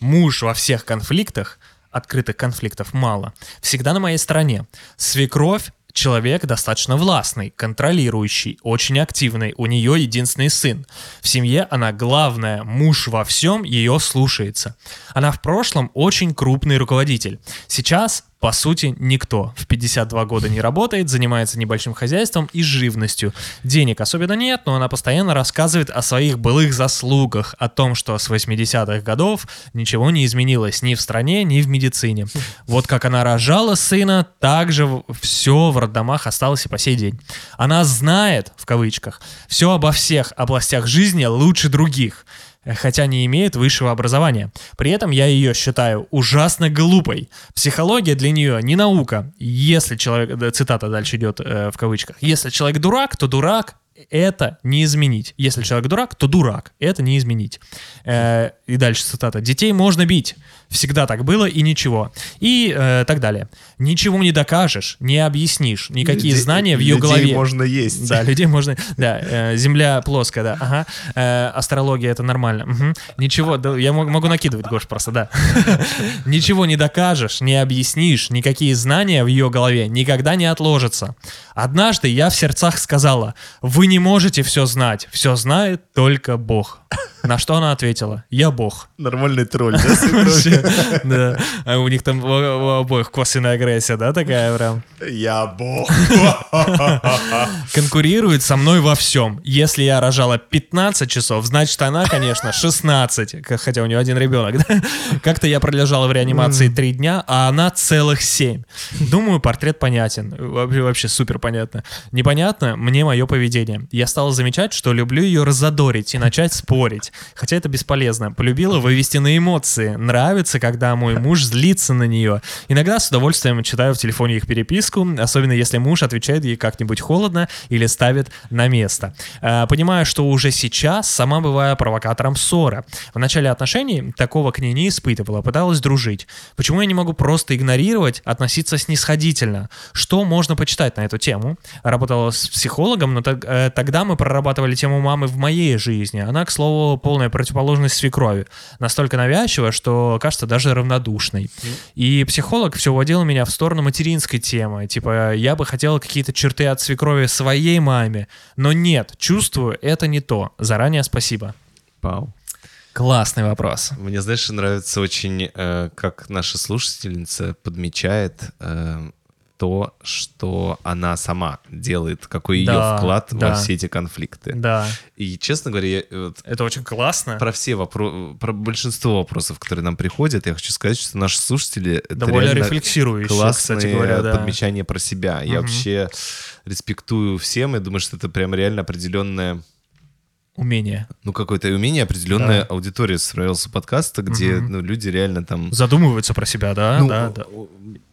муж во всех конфликтах, открытых конфликтов мало, всегда на моей стороне. Свекровь человек достаточно властный, контролирующий, очень активный. У нее единственный сын. В семье она главная, муж во всем ее слушается. Она в прошлом очень крупный руководитель. Сейчас по сути, никто в 52 года не работает, занимается небольшим хозяйством и живностью. Денег особенно нет, но она постоянно рассказывает о своих былых заслугах, о том, что с 80-х годов ничего не изменилось ни в стране, ни в медицине. Вот как она рожала сына, так же все в роддомах осталось и по сей день. Она знает, в кавычках, все обо всех областях жизни лучше других хотя не имеет высшего образования. При этом я ее считаю ужасно глупой. Психология для нее не наука. Если человек, цитата дальше идет э, в кавычках, если человек дурак, то дурак это не изменить. Если человек дурак, то дурак. Это не изменить. Э, и дальше цитата. Детей можно бить. Всегда так было и ничего. И э, так далее. Ничего не докажешь, не объяснишь. Никакие Людей- знания в ее людей голове. можно есть. Да, людей можно... Да, э, земля плоская, да. Ага. Э, астрология — это нормально. Мгм. Ничего, да, я мог- могу накидывать, Гош, просто, да. <laughs> Ничего не докажешь, не объяснишь, никакие знания в ее голове никогда не отложатся. Однажды я в сердцах сказала, вы не можете все знать, все знает только Бог. На что она ответила, я Бог. Нормальный тролль, да, <laughs> Да. А у них там у, обоих косвенная агрессия, да, такая прям? Я бог. <laughs> конкурирует со мной во всем. Если я рожала 15 часов, значит она, конечно, 16, к- хотя у нее один ребенок. <laughs> да? Как-то я пролежала в реанимации 3 дня, а она целых 7. Думаю, портрет понятен. Вообще супер понятно. Непонятно мне мое поведение. Я стала замечать, что люблю ее разодорить и начать спорить. Хотя это бесполезно. Полюбила вывести на эмоции. Нравится, когда мой муж злится на нее. Иногда с удовольствием читаю в телефоне их переписку, особенно если муж отвечает ей как-нибудь холодно или ставит на место. Э, Понимаю, что уже сейчас сама бываю провокатором ссоры. В начале отношений такого к ней не испытывала, пыталась дружить. Почему я не могу просто игнорировать, относиться снисходительно? Что можно почитать на эту тему? Работала с психологом, но э, тогда мы прорабатывали тему мамы в моей жизни. Она, к слову, полная противоположность свекрови. Настолько навязчива, что кажется даже равнодушной. И психолог все уводил меня в сторону материнской темы. Типа, я бы хотела какие-то черты от свекрови своей маме. Но нет, чувствую, это не то. Заранее спасибо. Пау. Классный вопрос. Мне, знаешь, нравится очень, э, как наша слушательница подмечает э, то, что она сама делает, какой ее Да, вклад да. во все эти конфликты. Да, И, честно говоря, я, э, вот это очень классно. про все вопросы, про большинство вопросов, которые нам приходят, я хочу сказать, что наши слушатели Довольно рефлексирующие, классные кстати говоря, да. подмечания про себя. Я Мгм. вообще респектую всем, я думаю, что это прям реально определенное Умение. ну, какое-то умение, определенная Да. аудитория строился подкаста, где Мгм. ну, люди реально там... Задумываются про себя, да, ну, да, да.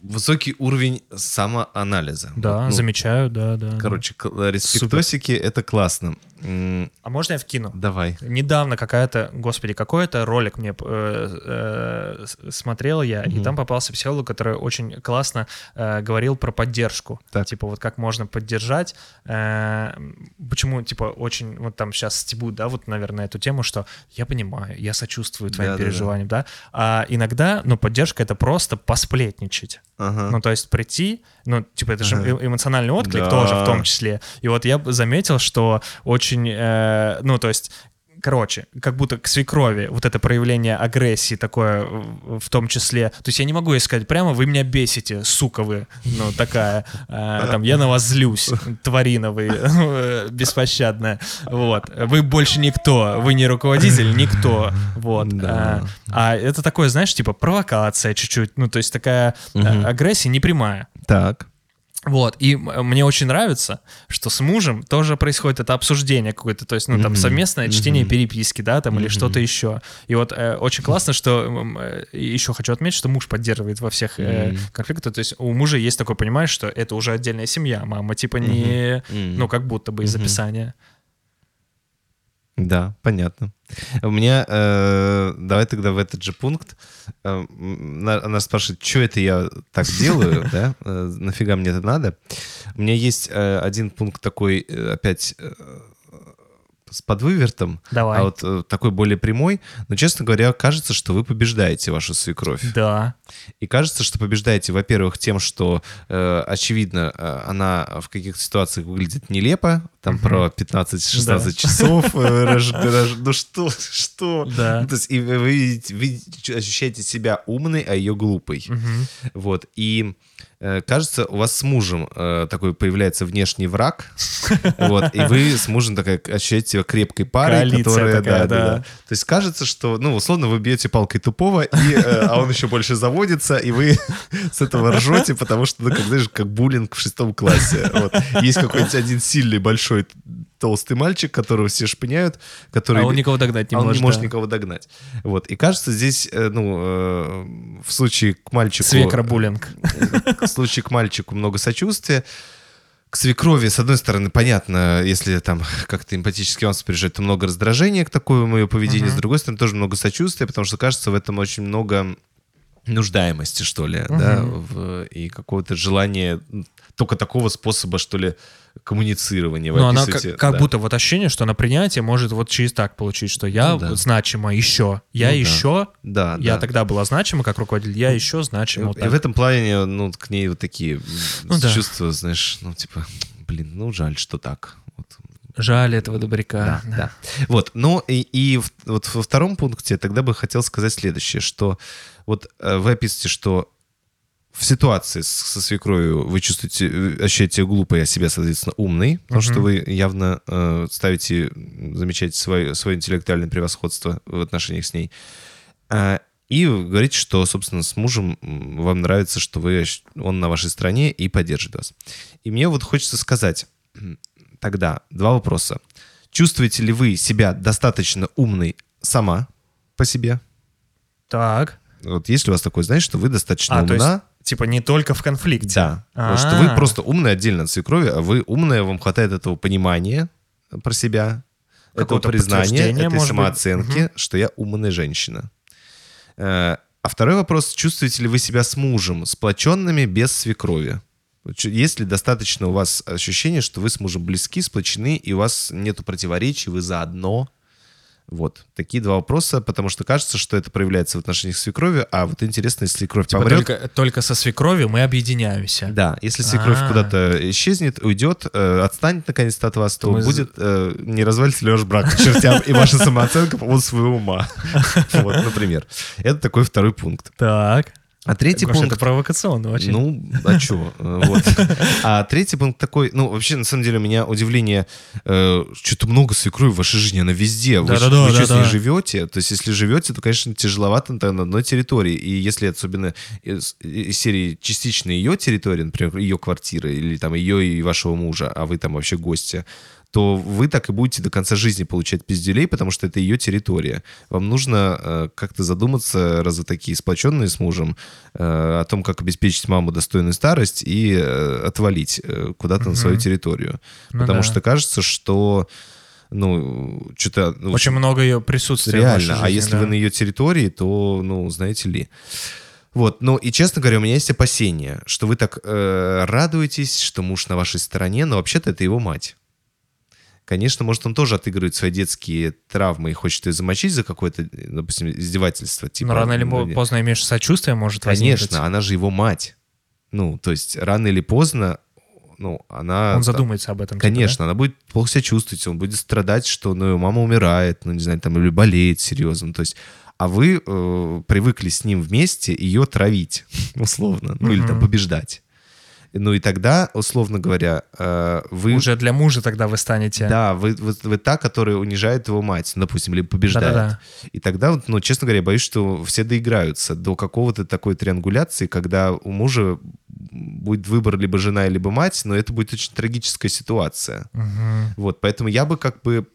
Высокий уровень самоанализа. Да, Вот, ну, замечаю, да, да. да. Короче, к- респектосики — это классно. А можно я вкину? Давай. Недавно какая-то, господи, какой-то ролик мне э, э, смотрел я, и там попался психолог, который очень классно э, говорил про поддержку. Так. Типа вот как можно поддержать. э, почему, типа, очень, вот там сейчас стебут, да, вот, наверное, эту тему, что я понимаю, я сочувствую твоим переживаниям, да. А иногда, ну, поддержка — это просто посплетничать. Ага. Ну, то есть прийти, ну, типа, это же Ага. эмоциональный отклик Да. тоже в том числе. И вот я заметил, что очень, э, ну, то есть короче, как будто к свекрови вот это проявление агрессии такое в том числе. То есть я не могу ей сказать прямо, вы меня бесите, сука вы, ну такая, э, там, я на вас злюсь, тварина вы, э, беспощадная, вот. Вы больше никто, вы не руководитель, никто, вот. Да. А, а это такое, знаешь, типа провокация чуть-чуть, ну то есть такая э, агрессия непрямая. Так. Вот, и мне очень нравится, что с мужем тоже происходит это обсуждение какое-то, то есть, ну, там, совместное чтение переписки, да, там, или что-то еще. И вот э, очень классно, что э, еще хочу отметить, что муж поддерживает во всех э, конфликтах, то есть у мужа есть такое понимание, что это уже отдельная семья, мама, типа, не, ну, как будто бы из описания. Да, понятно. У меня, э, давай тогда в этот же пункт. Э, она спрашивает, что это я так делаю, <laughs> да? Э, нафига мне это надо? У меня есть э, один пункт такой, э, опять э, с подвывертом, Давай. а вот э, такой более прямой. Но, честно говоря, кажется, что вы побеждаете вашу свекровь. Да. И кажется, что побеждаете, во-первых, тем, что, э, очевидно, э, она в каких-то ситуациях выглядит нелепо, там про 15-16 Да. часов, э, <laughs> рож- рож- ну что, что? Да. Ну, То есть и вы, видите- ощущаете себя умной, а ее глупой. Вот, и э, кажется, у вас с мужем э, такой появляется внешний враг, <laughs> вот, и вы с мужем такая ощущаете себя крепкой парой, Коалиция которая, такая, да, да, да. да. То есть кажется, что, ну, условно, вы бьете палкой тупого, и, э, а он еще больше заводится, и вы с этого ржете, потому что, ну, как, знаешь, как буллинг в шестом классе. Вот. Есть какой-нибудь один сильный, большой, толстый мальчик, которого все шпыняют, который... А он никого догнать не а он может. не может да. никого догнать. Вот. И кажется, здесь, э, ну, э, в случае к мальчику... Свекробуллинг. В случае к мальчику много сочувствия. К свекрови, с одной стороны, понятно, если там как-то эмпатически вам сопереживать, то много раздражения к такому ее поведению. С другой стороны, тоже много сочувствия, потому что, кажется, в этом очень много нуждаемости, что ли, да, в- и какого-то желания только такого способа, что ли, коммуницирования. Вы Ну, она как, как да. будто вот ощущение, что на принятие может вот через так получить, что я Ну да. значима еще, я Ну да. еще, Да, я да. тогда была значима как руководитель, я еще значима. вот И в этом плане, ну, к ней вот такие Ну да. чувства, знаешь, ну, типа, блин, ну, жаль, что так. Вот. Жаль этого добряка. Да, да. Вот, ну и, и в- вот во втором пункте тогда бы хотел сказать следующее, что вот э, вы описываете, что в ситуации с- со свекровью вы чувствуете, э, ощущаете себя глупой, а себя, соответственно, умной, потому что вы явно э, ставите, замечаете свое, свое интеллектуальное превосходство в отношениях с ней. А, И говорите, что, собственно, с мужем вам нравится, что вы, он на вашей стороне и поддержит вас. И мне вот хочется сказать тогда два вопроса. Чувствуете ли вы себя достаточно умной сама по себе? Так. Вот есть ли у вас такое, знаете, что вы достаточно А, умна? Типа, не только в конфликте. Да. Потому что вы А. просто умная отдельно от свекрови, а вы умная, вам хватает этого понимания про себя, этого признания, этой самооценки, что я умная женщина. Э, А второй вопрос, чувствуете ли вы себя с мужем сплоченными без свекрови? Есть ли достаточно у вас ощущение, что вы с мужем близки, сплочены, и у вас нету противоречий, вы заодно? Вот. Такие два вопроса, потому что кажется, что это проявляется в отношениях с свекровью, а вот интересно, если свекровь Типа, помрет, только, только со свекровью мы объединяемся. да, если свекровь А. куда-то исчезнет, уйдет, э, отстанет наконец-то от вас, то, То мы будет э, не развалится ли ваш брак к чертям, и ваша самооценка по поводу своего ума. <laughs> Вот, например. Это такой второй пункт. Так. А третий Гоша, пункт... это провокационно очень. Ну, а что? Вот. А третий пункт такой, ну, вообще, на самом деле, у меня удивление, э, что-то много свекрови в вашей жизни, она везде. Вы, Да-да-да, вы что, с ней да-да. живете? То есть, если живете, то, конечно, тяжеловато на одной территории. И если особенно из, из серии частично ее территория, например, ее квартира, или там ее и вашего мужа, а вы там вообще гости, то вы так и будете до конца жизни получать пиздюлей, потому что это ее территория. Вам нужно э, как-то задуматься, раз вы такие сплоченные с мужем, э, о том, как обеспечить маму достойную старость и э, отвалить э, куда-то на свою территорию. Ну потому да. что кажется, что ну, что-то... ну, Очень много ее присутствия Реально. а жизни, если да. вы на ее территории, то, ну, знаете ли. Вот, ну и честно говоря, у меня есть опасения, что вы так э, радуетесь, что муж на вашей стороне, но вообще-то это его мать. Конечно, может, он тоже отыгрывает свои детские травмы и хочет ее замочить за какое-то, допустим, издевательство. Типа, Но рано или ну, поздно имеешь сочувствие, может возникнуть. Конечно, она же его мать. Ну, то есть рано или поздно, ну, она... Он задумается об этом. типа, Конечно, она будет плохо себя чувствовать, он будет страдать, что ну, мама умирает, ну, не знаю, там, или болеет серьезно. То есть, а вы э, привыкли с ним вместе ее травить, <laughs> условно, ну, или там побеждать. Ну, и тогда, условно говоря, э, вы... Уже для мужа тогда вы станете... Да, вы, вы, вы та, которая унижает его мать, ну, допустим, либо побеждает. Да-да-да. И тогда, ну, честно говоря, я боюсь, что все доиграются до какого-то такой триангуляции, когда у мужа будет выбор либо жена, либо мать, но это будет очень трагическая ситуация. Мгм. Вот, поэтому я бы как бы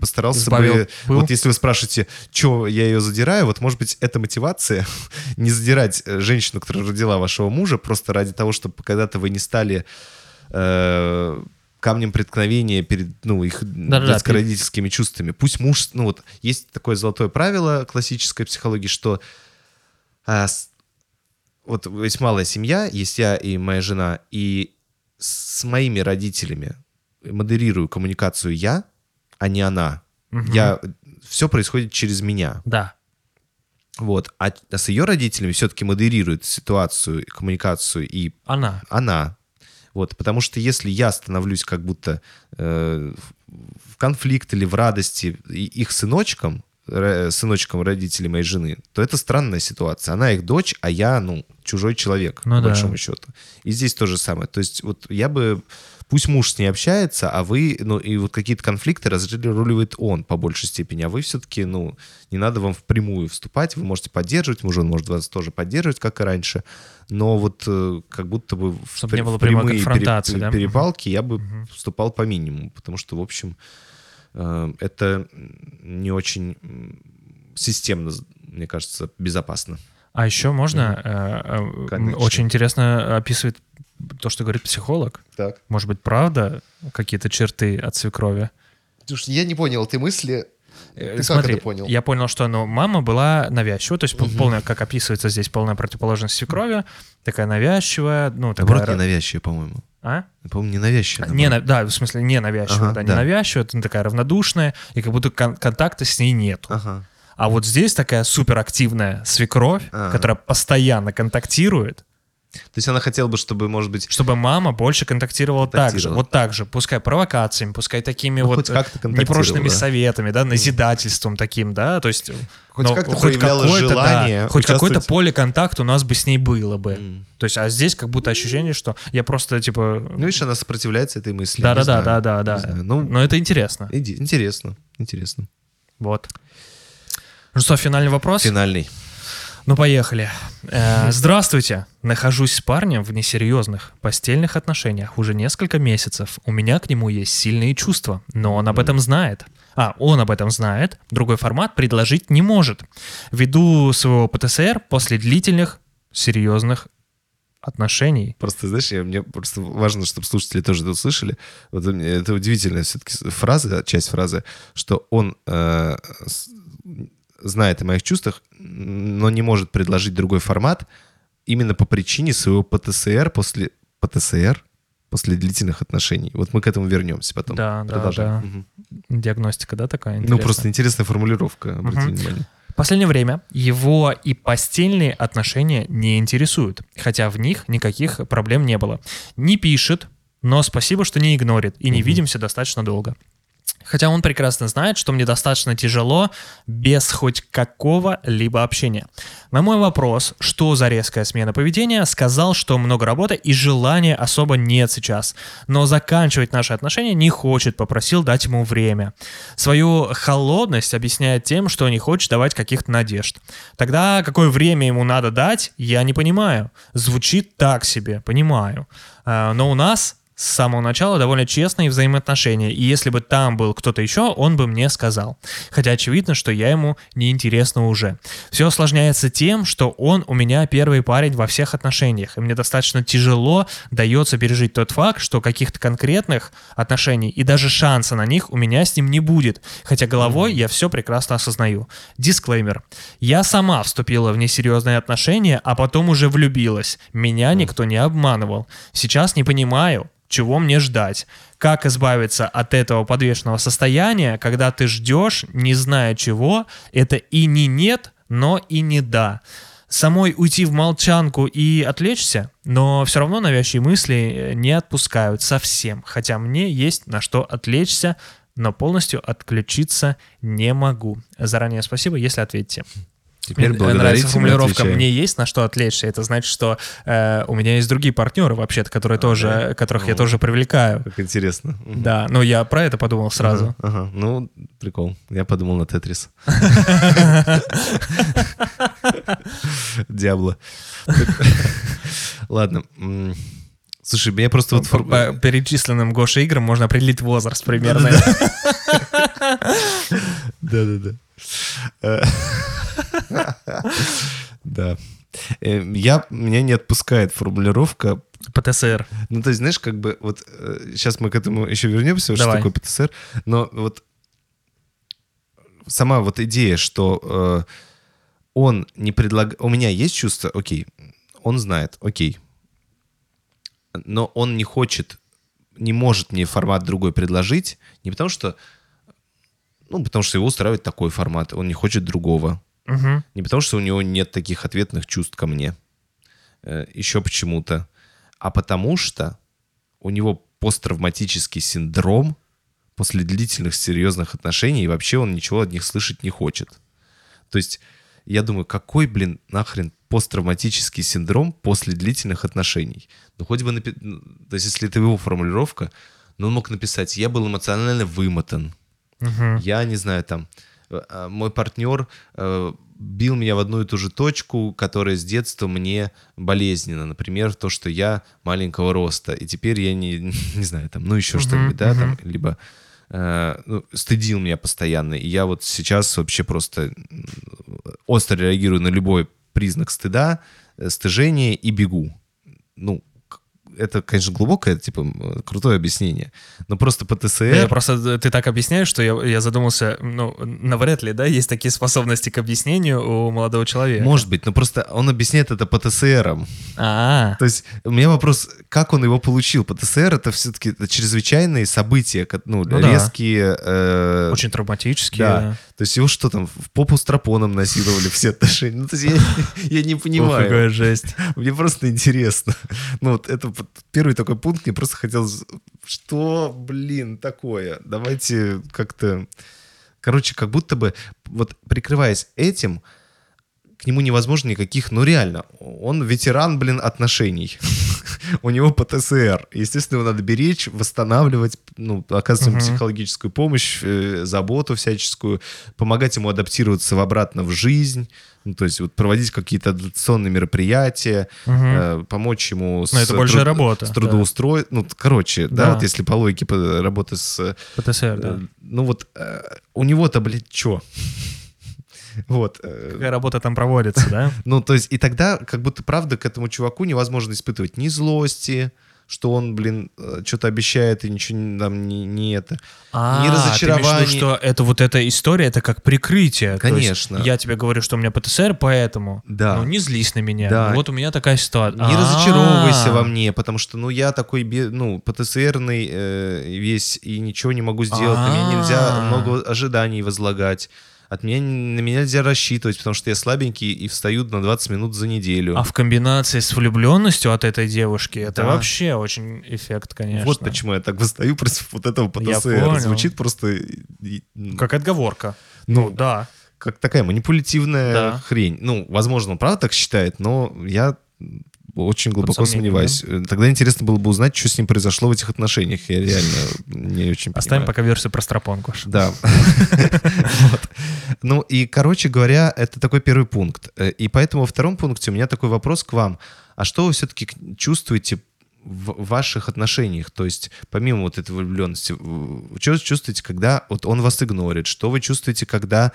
постарался Сбавил бы... пыл. Вот если вы спрашиваете, что я ее задираю, вот, может быть, это мотивация <laughs> не задирать э, женщину, которая родила вашего мужа, просто ради того, чтобы когда-то вы не стали э, камнем преткновения перед, ну, их Да-да-да, детско-родительскими чувствами. Пусть муж, ну вот, есть такое золотое правило классической психологии, что с- вот есть малая семья, есть я и моя жена, и с моими родителями модерирую коммуникацию я, а не она. Я, все происходит через меня. Да. Вот. А, а с ее родителями все-таки модерирует ситуацию, коммуникацию и Она. она. Вот, потому что если я становлюсь как будто э, в- конфликт или в радости их сыночком, сыночком родителей моей жены, то это странная ситуация. Она их дочь, а я, ну, чужой человек, Ну по да. большому счету. И здесь то же самое. То есть вот я бы... Пусть муж с ней общается, а вы, ну, и вот какие-то конфликты разруливает он по большей степени, а вы все-таки, ну, не надо вам впрямую вступать, вы можете поддерживать, муж он может вас тоже поддерживать, как и раньше, но вот э, как будто бы в Чтоб не было в прямой конфронтации, пере- да? перепалки я бы вступал по минимуму, потому что, в общем, это не очень системно, мне кажется, безопасно. А еще можно, э, э, Конечно. очень интересно описывает то, что говорит психолог. Так. Может быть, правда какие-то черты от свекрови? Слушай, я не понял, ты мысли... Э, Ты как Смотри, это понял? я понял, что ну, мама была навязчивая, то есть пол- полная, как описывается здесь, полная противоположность свекрови, такая навязчивая, ну, такая... Наоборот, не навязчивая, по-моему. А? По-моему, не навязчивая. Не, на- да, в смысле, не навязчивая, Ага, да, да. навязчивая, это такая равнодушная, и как будто кон- контакта с ней нету. Ага. А вот здесь такая суперактивная свекровь, А. которая постоянно контактирует, То есть она хотела бы, чтобы, может быть, чтобы мама больше контактировала, так же, Контактировала. вот так же, пускай провокациями, пускай такими Ну, вот хоть э, контактировала, непрошенными да. советами, да, назидательством таким, да, то есть... Хоть но как-то проявляла какое-то, да, желание хоть какой-то участвовать. поле контакта у нас бы с ней было бы. М. То есть, а здесь как будто ощущение, что я просто, типа... ну, видишь, она сопротивляется этой мысли. не Да-да-да, знаю, да-да-да. не знаю. Ну, Но это интересно. иди- интересно, интересно. Вот. Ну что, финальный вопрос? Финальный. Ну, поехали. Э, Здравствуйте. Нахожусь с парнем в несерьезных постельных отношениях уже несколько месяцев. У меня к нему есть сильные чувства, но он об этом знает. А, он об этом знает, другой формат предложить не может. Ввиду своего ПТСР после длительных, серьезных отношений. Просто, знаешь, я- мне просто важно, чтобы слушатели тоже это услышали. Вот это удивительная все-таки фраза, часть фразы, что он э, знает о моих чувствах, но не может предложить другой формат именно по причине своего ПТСР после ПТСР после длительных отношений. Вот мы к этому вернемся потом. Да, да, Продолжаем. да. Мгм. Диагностика, да, такая Ну, интересная? просто интересная формулировка, обрати Мгм. внимание. В последнее время его и постельные отношения не интересуют, хотя в них никаких проблем не было. Не пишет, но спасибо, что не игнорит, и не видимся достаточно долго. Хотя он прекрасно знает, что мне достаточно тяжело без хоть какого-либо общения. На мой вопрос, что за резкая смена поведения, сказал, что много работы и желания особо нет сейчас. Но заканчивать наши отношения не хочет, попросил дать ему время. Свою холодность объясняет тем, что не хочет давать каких-то надежд. Тогда какое время ему надо дать, я не понимаю. Звучит так себе, понимаю. А, Но у нас с самого начала довольно честные взаимоотношения, и если бы там был кто-то еще, он бы мне сказал. Хотя очевидно, что я ему неинтересна уже. Все осложняется тем, что он у меня первый парень во всех отношениях, и мне достаточно тяжело дается пережить тот факт, что каких-то конкретных отношений и даже шанса на них у меня с ним не будет, хотя головой я все прекрасно осознаю. Дисклеймер. Я сама вступила в несерьезные отношения, а потом уже влюбилась. Меня никто не обманывал. Сейчас не понимаю, чего мне ждать? Как избавиться от этого подвешенного состояния, когда ты ждешь, не зная чего, это и не нет, но и не да. Самой уйти в молчанку и отвлечься, но все равно навязчивые мысли э, не отпускают совсем, хотя мне есть на что отвлечься, но полностью отключиться не могу. Заранее спасибо, если ответите. Теперь Мне нравится формулировка отвечаем. «мне есть на что отвлечься». Это значит, что э, у меня есть другие партнеры вообще-то, которые тоже, да? которых я Ну. тоже привлекаю. Как интересно. Да, но я про это подумал сразу. Ага, ага. Ну, прикол. Я подумал на Тетрис. Диабло. Ладно. Слушай, меня просто вот... По, перечисленным Гоша играм можно определить возраст примерно. Да-да-да. Э, Да. Э, Я, меня не отпускает формулировка ПТСР. Ну, то есть, знаешь, как бы вот сейчас мы к этому еще вернемся, что Давай. такое ПТСР, но вот сама вот идея, что э, он не предлагает... У меня есть чувство, окей, он знает, окей, но он не хочет, не может мне формат другой предложить, не потому что... Ну, потому что его устраивает такой формат, он не хочет другого. Мгм. Не потому, что у него нет таких ответных чувств ко мне. Э, Еще почему-то. А потому что у него посттравматический синдром после длительных серьезных отношений, и вообще он ничего от них слышать не хочет. То есть я думаю, какой, блин, нахрен посттравматический синдром после длительных отношений? Ну, хоть бы... напи- ну, То есть если это его формулировка, ну, он мог написать, я был эмоционально вымотан, Мгм. я не знаю, там, мой партнер э, бил меня в одну и ту же точку, которая с детства мне болезненна. Например, то, что я маленького роста, и теперь я не, <laughs> не знаю, там, ну, еще Мгм, что-нибудь, да, там, мгм. либо э, ну, стыдил меня постоянно, и я вот сейчас вообще просто остро реагирую на любой признак стыда, э, стыжения и бегу. Ну, это, конечно, глубокое, типа, крутое объяснение, но просто ПТСР... Я просто э, ты так объясняешь, что я, я задумался, ну, навряд ли, да, есть такие способности к объяснению у молодого человека. Может быть, но просто он объясняет это ПТСРом. А, То есть у меня вопрос, как он его получил? ПТСР это все-таки чрезвычайные события, ну, Ну да. резкие. э, очень травматически. Да. То есть его что там, в попу стропоном насиловали все отношения? Ну, то есть я, <laughs> я не понимаю. какая жесть. Мне просто интересно. Ну, вот это вот первый такой пункт, мне просто хотелось... Что, блин, такое? Давайте как-то... Короче, как будто бы, вот прикрываясь этим, к нему невозможно никаких... Ну, реально, он ветеран, блин, отношений. У него ПТСР. Естественно, его надо беречь, восстанавливать, ну, оказывать ему психологическую помощь, э, заботу всяческую, помогать ему адаптироваться в обратно в жизнь, ну, то есть вот проводить какие-то адаптационные мероприятия, Мгм. э, помочь ему Ну, это большая работа, с да. трудоустрой... Ну, короче, да. Да. вот если по логике работы с... ПТСР, да. э, Ну вот э, у него-то, блядь, что? Вот. э, Какая работа там проводится, да? <laughs> Ну, то есть, и тогда, как будто, правда, к этому чуваку невозможно испытывать ни злости, что он, блин, что-то обещает и ничего не- там не, не это. А, Ни ты имеешь в разочарования. виду, что это вот эта история, это как прикрытие. Конечно. я тебе говорю, что у меня ПТСР, поэтому Да. ну, не злись на меня. Да. Ну, Вот у меня такая ситуация. Не А. разочаровывайся во мне, потому что, ну, я такой, ну, ПТСРный э, весь, и ничего не могу сделать. На меня нельзя много ожиданий возлагать. От меня, на меня нельзя рассчитывать, потому что я слабенький и встаю на 20 минут за неделю. А в комбинации с влюбленностью от этой девушки, это Да. вообще очень эффект, конечно. Вот почему я так восстаю против вот этого ПТСР. Звучит просто Как отговорка. Ну, Да. как такая манипулятивная Да. хрень. Ну, возможно, он правда так считает, но я очень глубоко сомневаюсь. Тогда интересно было бы узнать, что с ним произошло в этих отношениях. Я реально не очень <laughs> Оставим понимаю. пока версию про стропонку. Да. <laughs> Ну и, короче говоря, это такой первый пункт. Э, И поэтому во втором пункте у меня такой вопрос к вам. А что вы все-таки чувствуете в ваших отношениях? То есть помимо вот этой влюбленности, что вы чувствуете, когда вот он вас игнорит? Что вы чувствуете, когда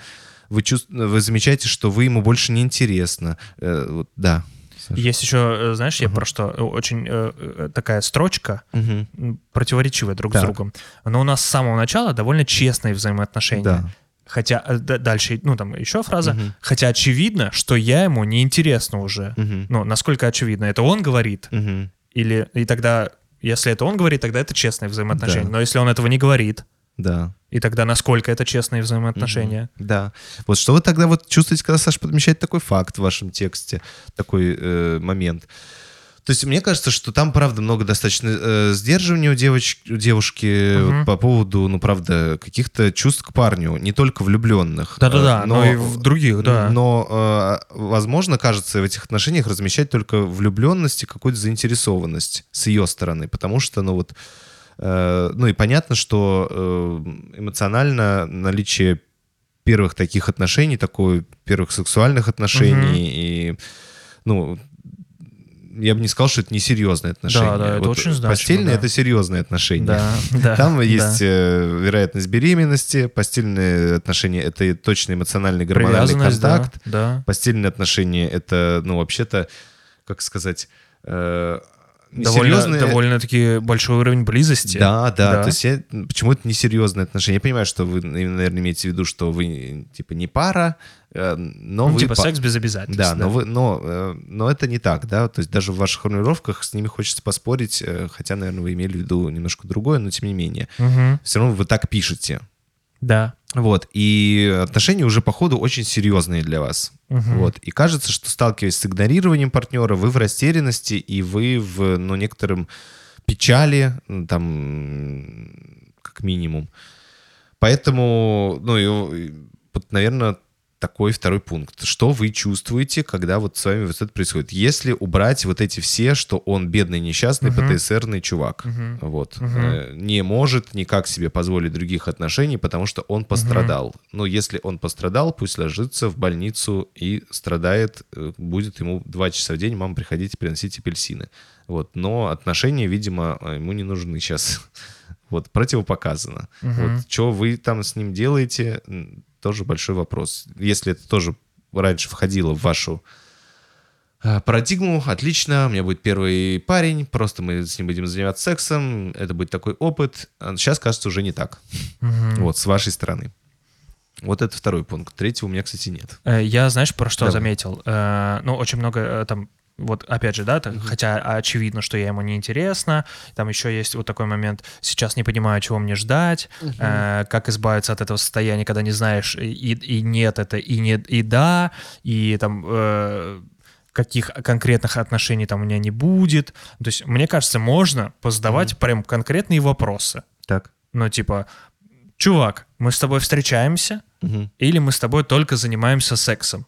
вы, чувств- вы замечаете, что вы ему больше не интересно? Э, вот, Да. Саша. Есть еще, э, знаешь, я про что? Э, Очень э, э, такая строчка, м, противоречивая друг Так. с другом. Но у нас с самого начала довольно честные взаимоотношения. Да. Хотя дальше, ну там еще фраза. Мгм. Хотя очевидно, что я ему не интересна уже. Мгм. Ну, насколько очевидно? Это он говорит? Мгм. Или и тогда, если это он говорит, тогда это честные взаимоотношения. Да. Но если он этого не говорит, Да. и тогда насколько это честные взаимоотношения? Да. Вот что вы тогда вот чувствуете, когда Саша подмечает такой факт в вашем тексте, такой э, момент? То есть мне кажется, что там, правда, много достаточно э, сдерживания у, девоч- у девушки Мгм. вот по поводу, ну, правда, каких-то чувств к парню, не только влюбленных. Да-да-да, Э, но и в других, да. Но, э, возможно, кажется, в этих отношениях размещать только влюбленность и какую-то заинтересованность с ее стороны, потому что, ну, вот, э, ну, и понятно, что э, эмоционально наличие первых таких отношений, такой первых сексуальных отношений и, ну, я бы не сказал, что это несерьезные отношения. Да, да, это очень значимо, Постельные да. это серьезные отношения. Да, <laughs> да. Там да. есть э, вероятность беременности, постельные отношения это точно эмоциональный гормональный Привязанность, да, контакт. Да. Постельные отношения это, ну, вообще-то, как сказать, э, Довольно, серьезные... довольно-таки большой уровень близости. Да, да, Да. То есть я, почему это несерьезные отношения? Я понимаю, что вы, наверное, имеете в виду, что вы типа не пара, э, но Ну, вы типа па- секс без обязательств. Да, но, вы, но, э, но это не так, да, то есть даже в ваших формулировках с ними хочется поспорить, э, хотя, наверное, вы имели в виду немножко другое, но тем не менее. Мгм. Все равно вы так пишете. Да. Вот, и отношения уже по ходу очень серьезные для вас. Мгм. Вот, и кажется, что сталкиваясь с игнорированием партнера, вы в растерянности, и вы в, ну, некотором печали, там, как минимум. Поэтому, ну, и вот, наверное, такой второй пункт. Что вы чувствуете, когда вот с вами вот это происходит? Если убрать вот эти все, что он бедный, несчастный, Мгм. ПТСРный чувак, Мгм. вот, Мгм. э, не может никак себе позволить других отношений, потому что он пострадал. Но если он пострадал, пусть ложится в больницу и страдает, э, будет ему два часа в день, мама, приходите, приносите апельсины. Вот, но отношения, видимо, э, ему не нужны сейчас. <laughs> Вот, противопоказано. Мгм. Вот, что вы там с ним делаете, тоже большой вопрос. Если это тоже раньше входило в вашу э, парадигму, отлично, у меня будет первый парень, просто мы с ним будем заниматься сексом, это будет такой опыт. А Сейчас, кажется, уже не так. Мгм. Вот, с вашей стороны. Вот это второй пункт. Третьего у меня, кстати, нет. Э, Я, знаешь, про что Давай. заметил? Э, Ну, очень много э, там вот опять же, да, так, хотя очевидно, что я ему не интересно, там еще есть вот такой момент, сейчас не понимаю, чего мне ждать, э, как избавиться от этого состояния, когда не знаешь и, и нет это, и нет, и да, и там э, каких конкретных отношений там у меня не будет. То есть, мне кажется, можно позадавать прям конкретные вопросы. Так. Ну, типа, чувак, мы с тобой встречаемся, или мы с тобой только занимаемся сексом?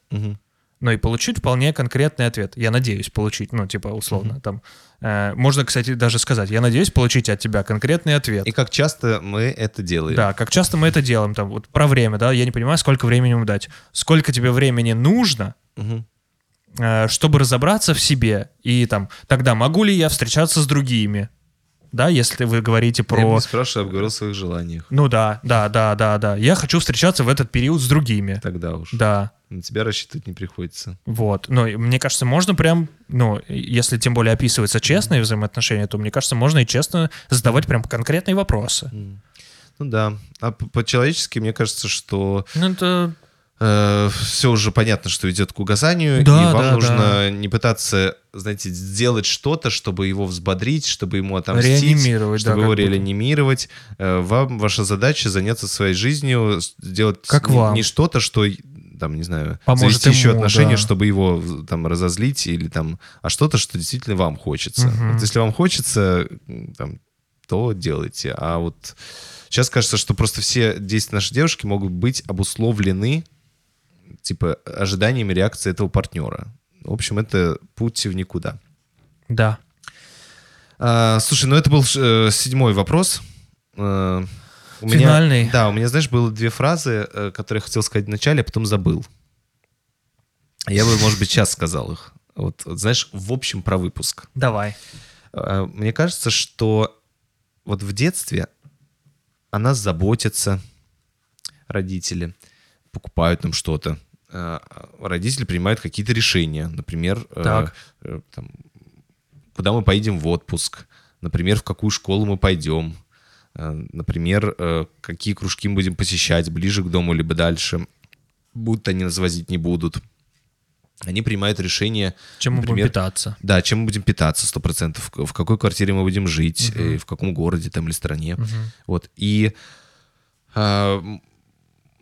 Ну и получить вполне конкретный ответ. Я надеюсь получить, ну, типа, условно, там. э, можно, кстати, даже сказать, я надеюсь получить от тебя конкретный ответ. И как часто мы это делаем? Да, как часто мы это делаем, там, вот про время, да, я не понимаю, сколько времени ему дать. Сколько тебе времени нужно, Мгм. э, чтобы разобраться в себе, и там, тогда могу ли я встречаться с другими, да, если вы говорите Я про... не спрашиваю, обговорил о своих желаниях. Ну да, да, да, да, да. Я хочу встречаться в этот период с другими. Тогда уж. Да. На тебя рассчитывать не приходится. Вот. Ну, и мне кажется, можно прям, ну, если тем более описываются честные взаимоотношения, то мне кажется, можно и честно задавать прям конкретные вопросы. Ну да. А по-человечески, мне кажется, что Ну, это... все уже понятно, что идет к угасанию, Да, и вам да, нужно не пытаться, знаете, сделать что-то, чтобы его взбодрить, чтобы ему отомстить, Реанимировать, да, чтобы его как будто. реанимировать. Э, Вам ваша задача заняться своей жизнью, сделать Как не, вам. не что-то, что там, не знаю, Поможет завести еще ему, отношения, да. чтобы его там разозлить или там, а что-то, что действительно вам хочется. Мгм. Вот если вам хочется, там, то делайте. А вот сейчас кажется, что просто все действия нашей девушки могут быть обусловлены типа ожиданиями реакции этого партнера. В общем, это путь в никуда. Да. А, слушай, ну это был э, седьмой вопрос. У меня- Финальный. да, у меня, знаешь, было две фразы, э, которые я хотел сказать вначале, а потом забыл. Я бы, может быть, сейчас сказал их. Вот, вот, знаешь, в общем про выпуск. Давай. Э, Мне кажется, что вот в детстве о нас заботятся родители, покупают нам что-то. Э, Родители принимают какие-то решения. Например, Так. э, там, куда мы поедем в отпуск, например, в какую школу мы пойдем, например, э, какие кружки мы будем посещать, ближе к дому либо дальше. Будут они нас возить, не будут. Они принимают решение, Чем мы будем например, питаться? да, чем мы будем питаться, сто процентов, в какой квартире мы будем жить, э, в каком городе там или стране. Вот. И а,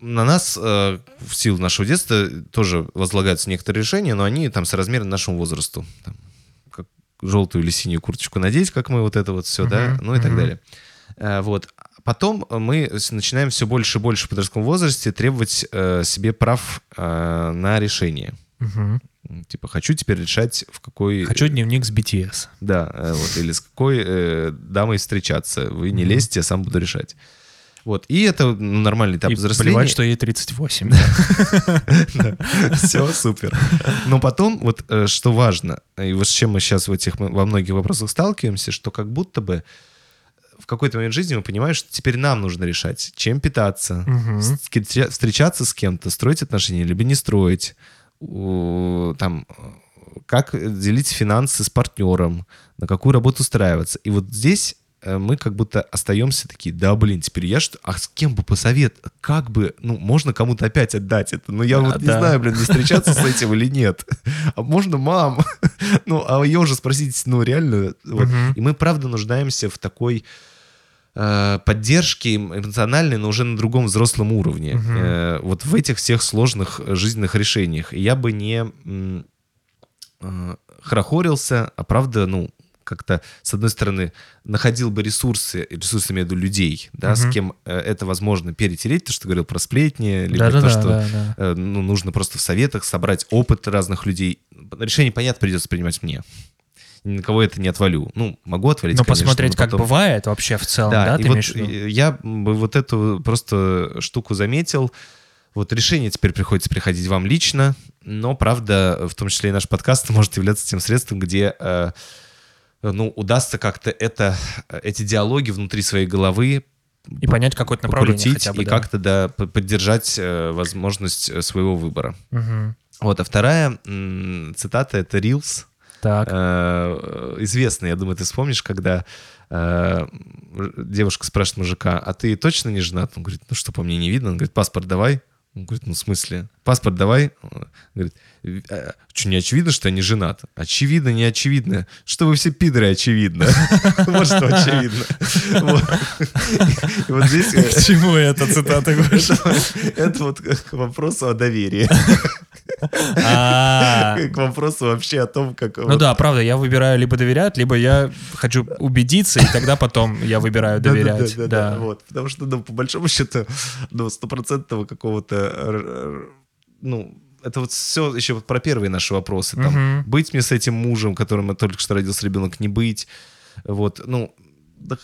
на нас э, в силу нашего детства тоже возлагаются некоторые решения, но они там соразмерны нашему возрасту. Там, как желтую или синюю курточку надеть, как мы вот это вот все, да, Мгм, ну и так мгм. далее. Э, Вот. Потом мы начинаем все больше и больше в подростковом возрасте требовать э, себе прав э, на решение. М, Типа, хочу теперь решать, в какой... Хочу дневник с BTS. Да, вот, или с какой э, дамой встречаться. Вы не лезьте, я сам буду решать. Вот, и это нормальный этап И взросления. плевать, что ей 38. <laughs> Все, супер. Но потом, вот что важно, и вот с чем мы сейчас в этих, во многих вопросах сталкиваемся, что как будто бы в какой-то момент жизни мы понимаем, что теперь нам нужно решать, чем питаться, с- встречаться с кем-то, строить отношения, либо не строить, там как делить финансы с партнером, на какую работу устраиваться. И вот здесь э, мы как будто остаемся такие, да, блин, теперь я что, а с кем бы посовет, как бы, ну, можно кому-то опять отдать это, но я А, вот не да. знаю, блин, не встречаться с этим или нет. А можно мам? <laughs> Ну, а ее уже спросить, ну, реально. И мы, правда, нуждаемся в такой поддержки эмоциональной, но уже на другом взрослом уровне. Э, Вот в этих всех сложных э, жизненных решениях. И я бы не э, хорохорился, а правда, ну, как-то, с одной стороны, находил бы ресурсы, ресурсы виду людей, да, с Мгм. кем э, это возможно перетереть, то, что ты говорил про сплетни, либо Да-да-да, то, что да, да. э, ну, нужно просто в советах собрать опыт разных людей. Решение, понятно, придется принимать мне. На кого это не отвалю. Ну, могу отвалить, Но конечно, посмотреть, но как потом- бывает вообще в целом, да, да, ты и вот имеешь в виду? я бы вот эту просто штуку заметил. Вот решение теперь приходится приходить вам лично, но, правда, в том числе и наш подкаст <laughs> может являться тем средством, где э, ну, удастся как-то это, эти диалоги внутри своей головы И понять какое-то направление хотя бы, и да. как-то да, поддержать э, возможность э, своего выбора. Мгм. Вот, а вторая м, цитата — это Reels. Так. Э, известный, я думаю, ты вспомнишь, когда э, девушка спрашивает мужика, а ты точно не женат? Он говорит, ну что, по мне не видно? Он говорит, паспорт давай. Он говорит, ну в смысле? Паспорт давай. Он говорит, «А, что, не очевидно, что я не женат? Очевидно, не очевидно. Что вы все пидоры, очевидно. <laughs> Вот что очевидно. Вот. Здесь... э, К чему эта цитата <laughs> Это вот к вопросу о доверии. А, К вопросу вообще о том, как... Ну да, правда, я выбираю либо доверять, либо я хочу убедиться, и тогда потом я выбираю доверять. Да, вот. Потому что, ну, по большому счету, ну, стопроцентного какого-то, ну, это вот все еще вот про первые наши вопросы. Там, быть мне с этим мужем, которым только что родился ребенок, не быть. Вот, ну, да,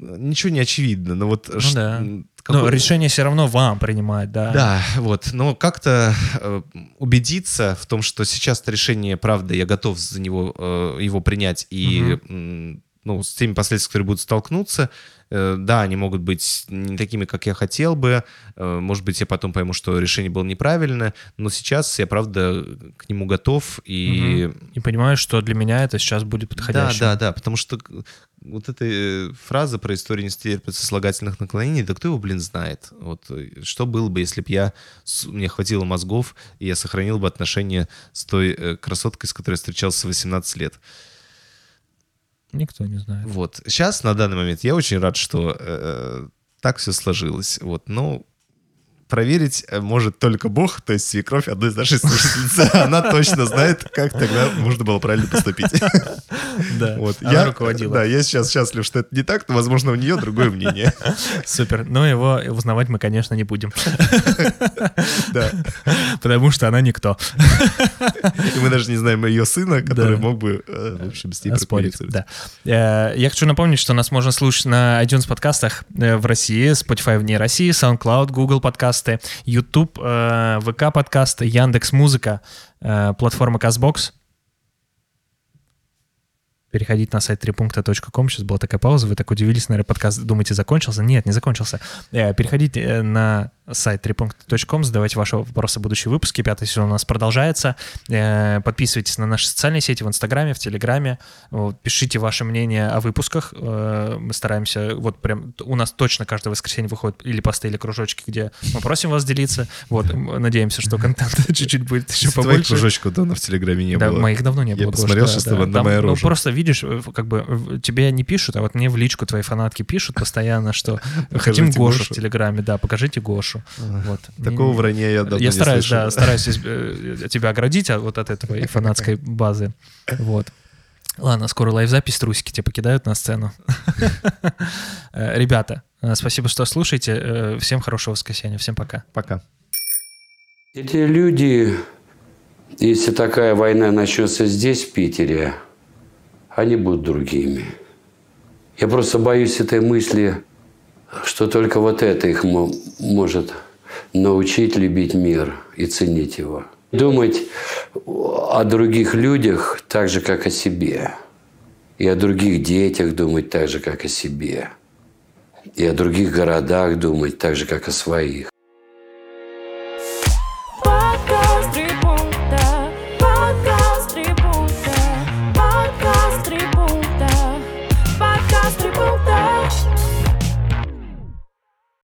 ничего не очевидно. Но вот... ш- да. м, Но какой- решение все равно вам принимать, да. Да, вот. Но как-то э, убедиться в том, что сейчас это решение, правда, я готов за него э, его принять и м, ну, с теми последствиями, которые будут столкнуться, э, да, они могут быть не такими, как я хотел бы. э, может быть, я потом пойму, что решение было неправильное, но сейчас я, правда, к нему готов и Мгм. И понимаю, что для меня это сейчас будет да, подходящим. да, да, потому что вот эта э, фраза про историю не стерпит сослагательных наклонений, да кто его, блин, знает? Вот э, что было бы, если бы я, мне хватило мозгов, и я сохранил бы отношения с той э, красоткой, с которой я встречался в 18 лет. Никто не знает. Вот. Сейчас, на данный момент, я очень рад, что э, так все сложилось. Вот. Но проверить э, может только Бог, то есть свекровь одной из нашей слушательниц. <laughs> Она точно знает, как тогда нужно было правильно поступить. <laughs> Да, Вот. она Я, руководила. Да, я сейчас счастлив, что это не так, но, возможно, у нее другое мнение. <laughs> Супер. Но его узнавать мы, конечно, не будем. Да. Потому что она никто. И мы даже не знаем ее сына, который Да. мог бы, э, в общем, с ней Спорить, да. Э, Я хочу напомнить, что нас можно слушать на iTunes подкастах э, в России, Spotify вне России, SoundCloud, Google подкасты, YouTube, э, ВК подкасты, Яндекс Музыка, э, платформа Казбокс. Переходите на сайт трипункта.ком. Сейчас была такая пауза, вы так удивились, наверное, подкаст, думаете, закончился? Нет, не закончился. Э, Переходите э, на сайт трипункта.ком, задавайте ваши вопросы в будущие выпуски. Пятый сезон у нас продолжается. Э, Подписывайтесь на наши социальные сети в Инстаграме, в Телеграме. Пишите ваше мнение о выпусках. Мы стараемся, вот прям у нас точно каждое воскресенье выходит или посты, или кружочки, где мы просим вас делиться. Вот, надеемся, что контента <laughs> чуть-чуть будет еще Твоих побольше. кружочков давно в Телеграме не Да, было. моих давно не Я было. Гош, посмотрел да, сейчас да. на- мою ну, рожу. просто видишь, э, как бы тебе не пишут, а вот мне в личку твои фанатки пишут постоянно, что хотим Гошу в. Телеграме, да, покажите Гошу. Вот. <laughs> Такого вранья я давно Я не стараюсь, слышал. да, стараюсь <laughs> э, тебя оградить от вот от этой <laughs> фанатской базы. Вот. Ладно, скоро лайв-запись, трусики тебе покидают на сцену. Э, Ребята, спасибо, что слушаете. Всем хорошего воскресенья. Всем пока. Пока. Эти люди, если такая война начнется здесь, в Питере, они будут другими. Я просто боюсь этой мысли, что только вот это их мо- может научить любить мир и ценить его. Думать о других людях так же, как о себе. И о других детях думать так же, как о себе. И о других городах думать так же, как о своих.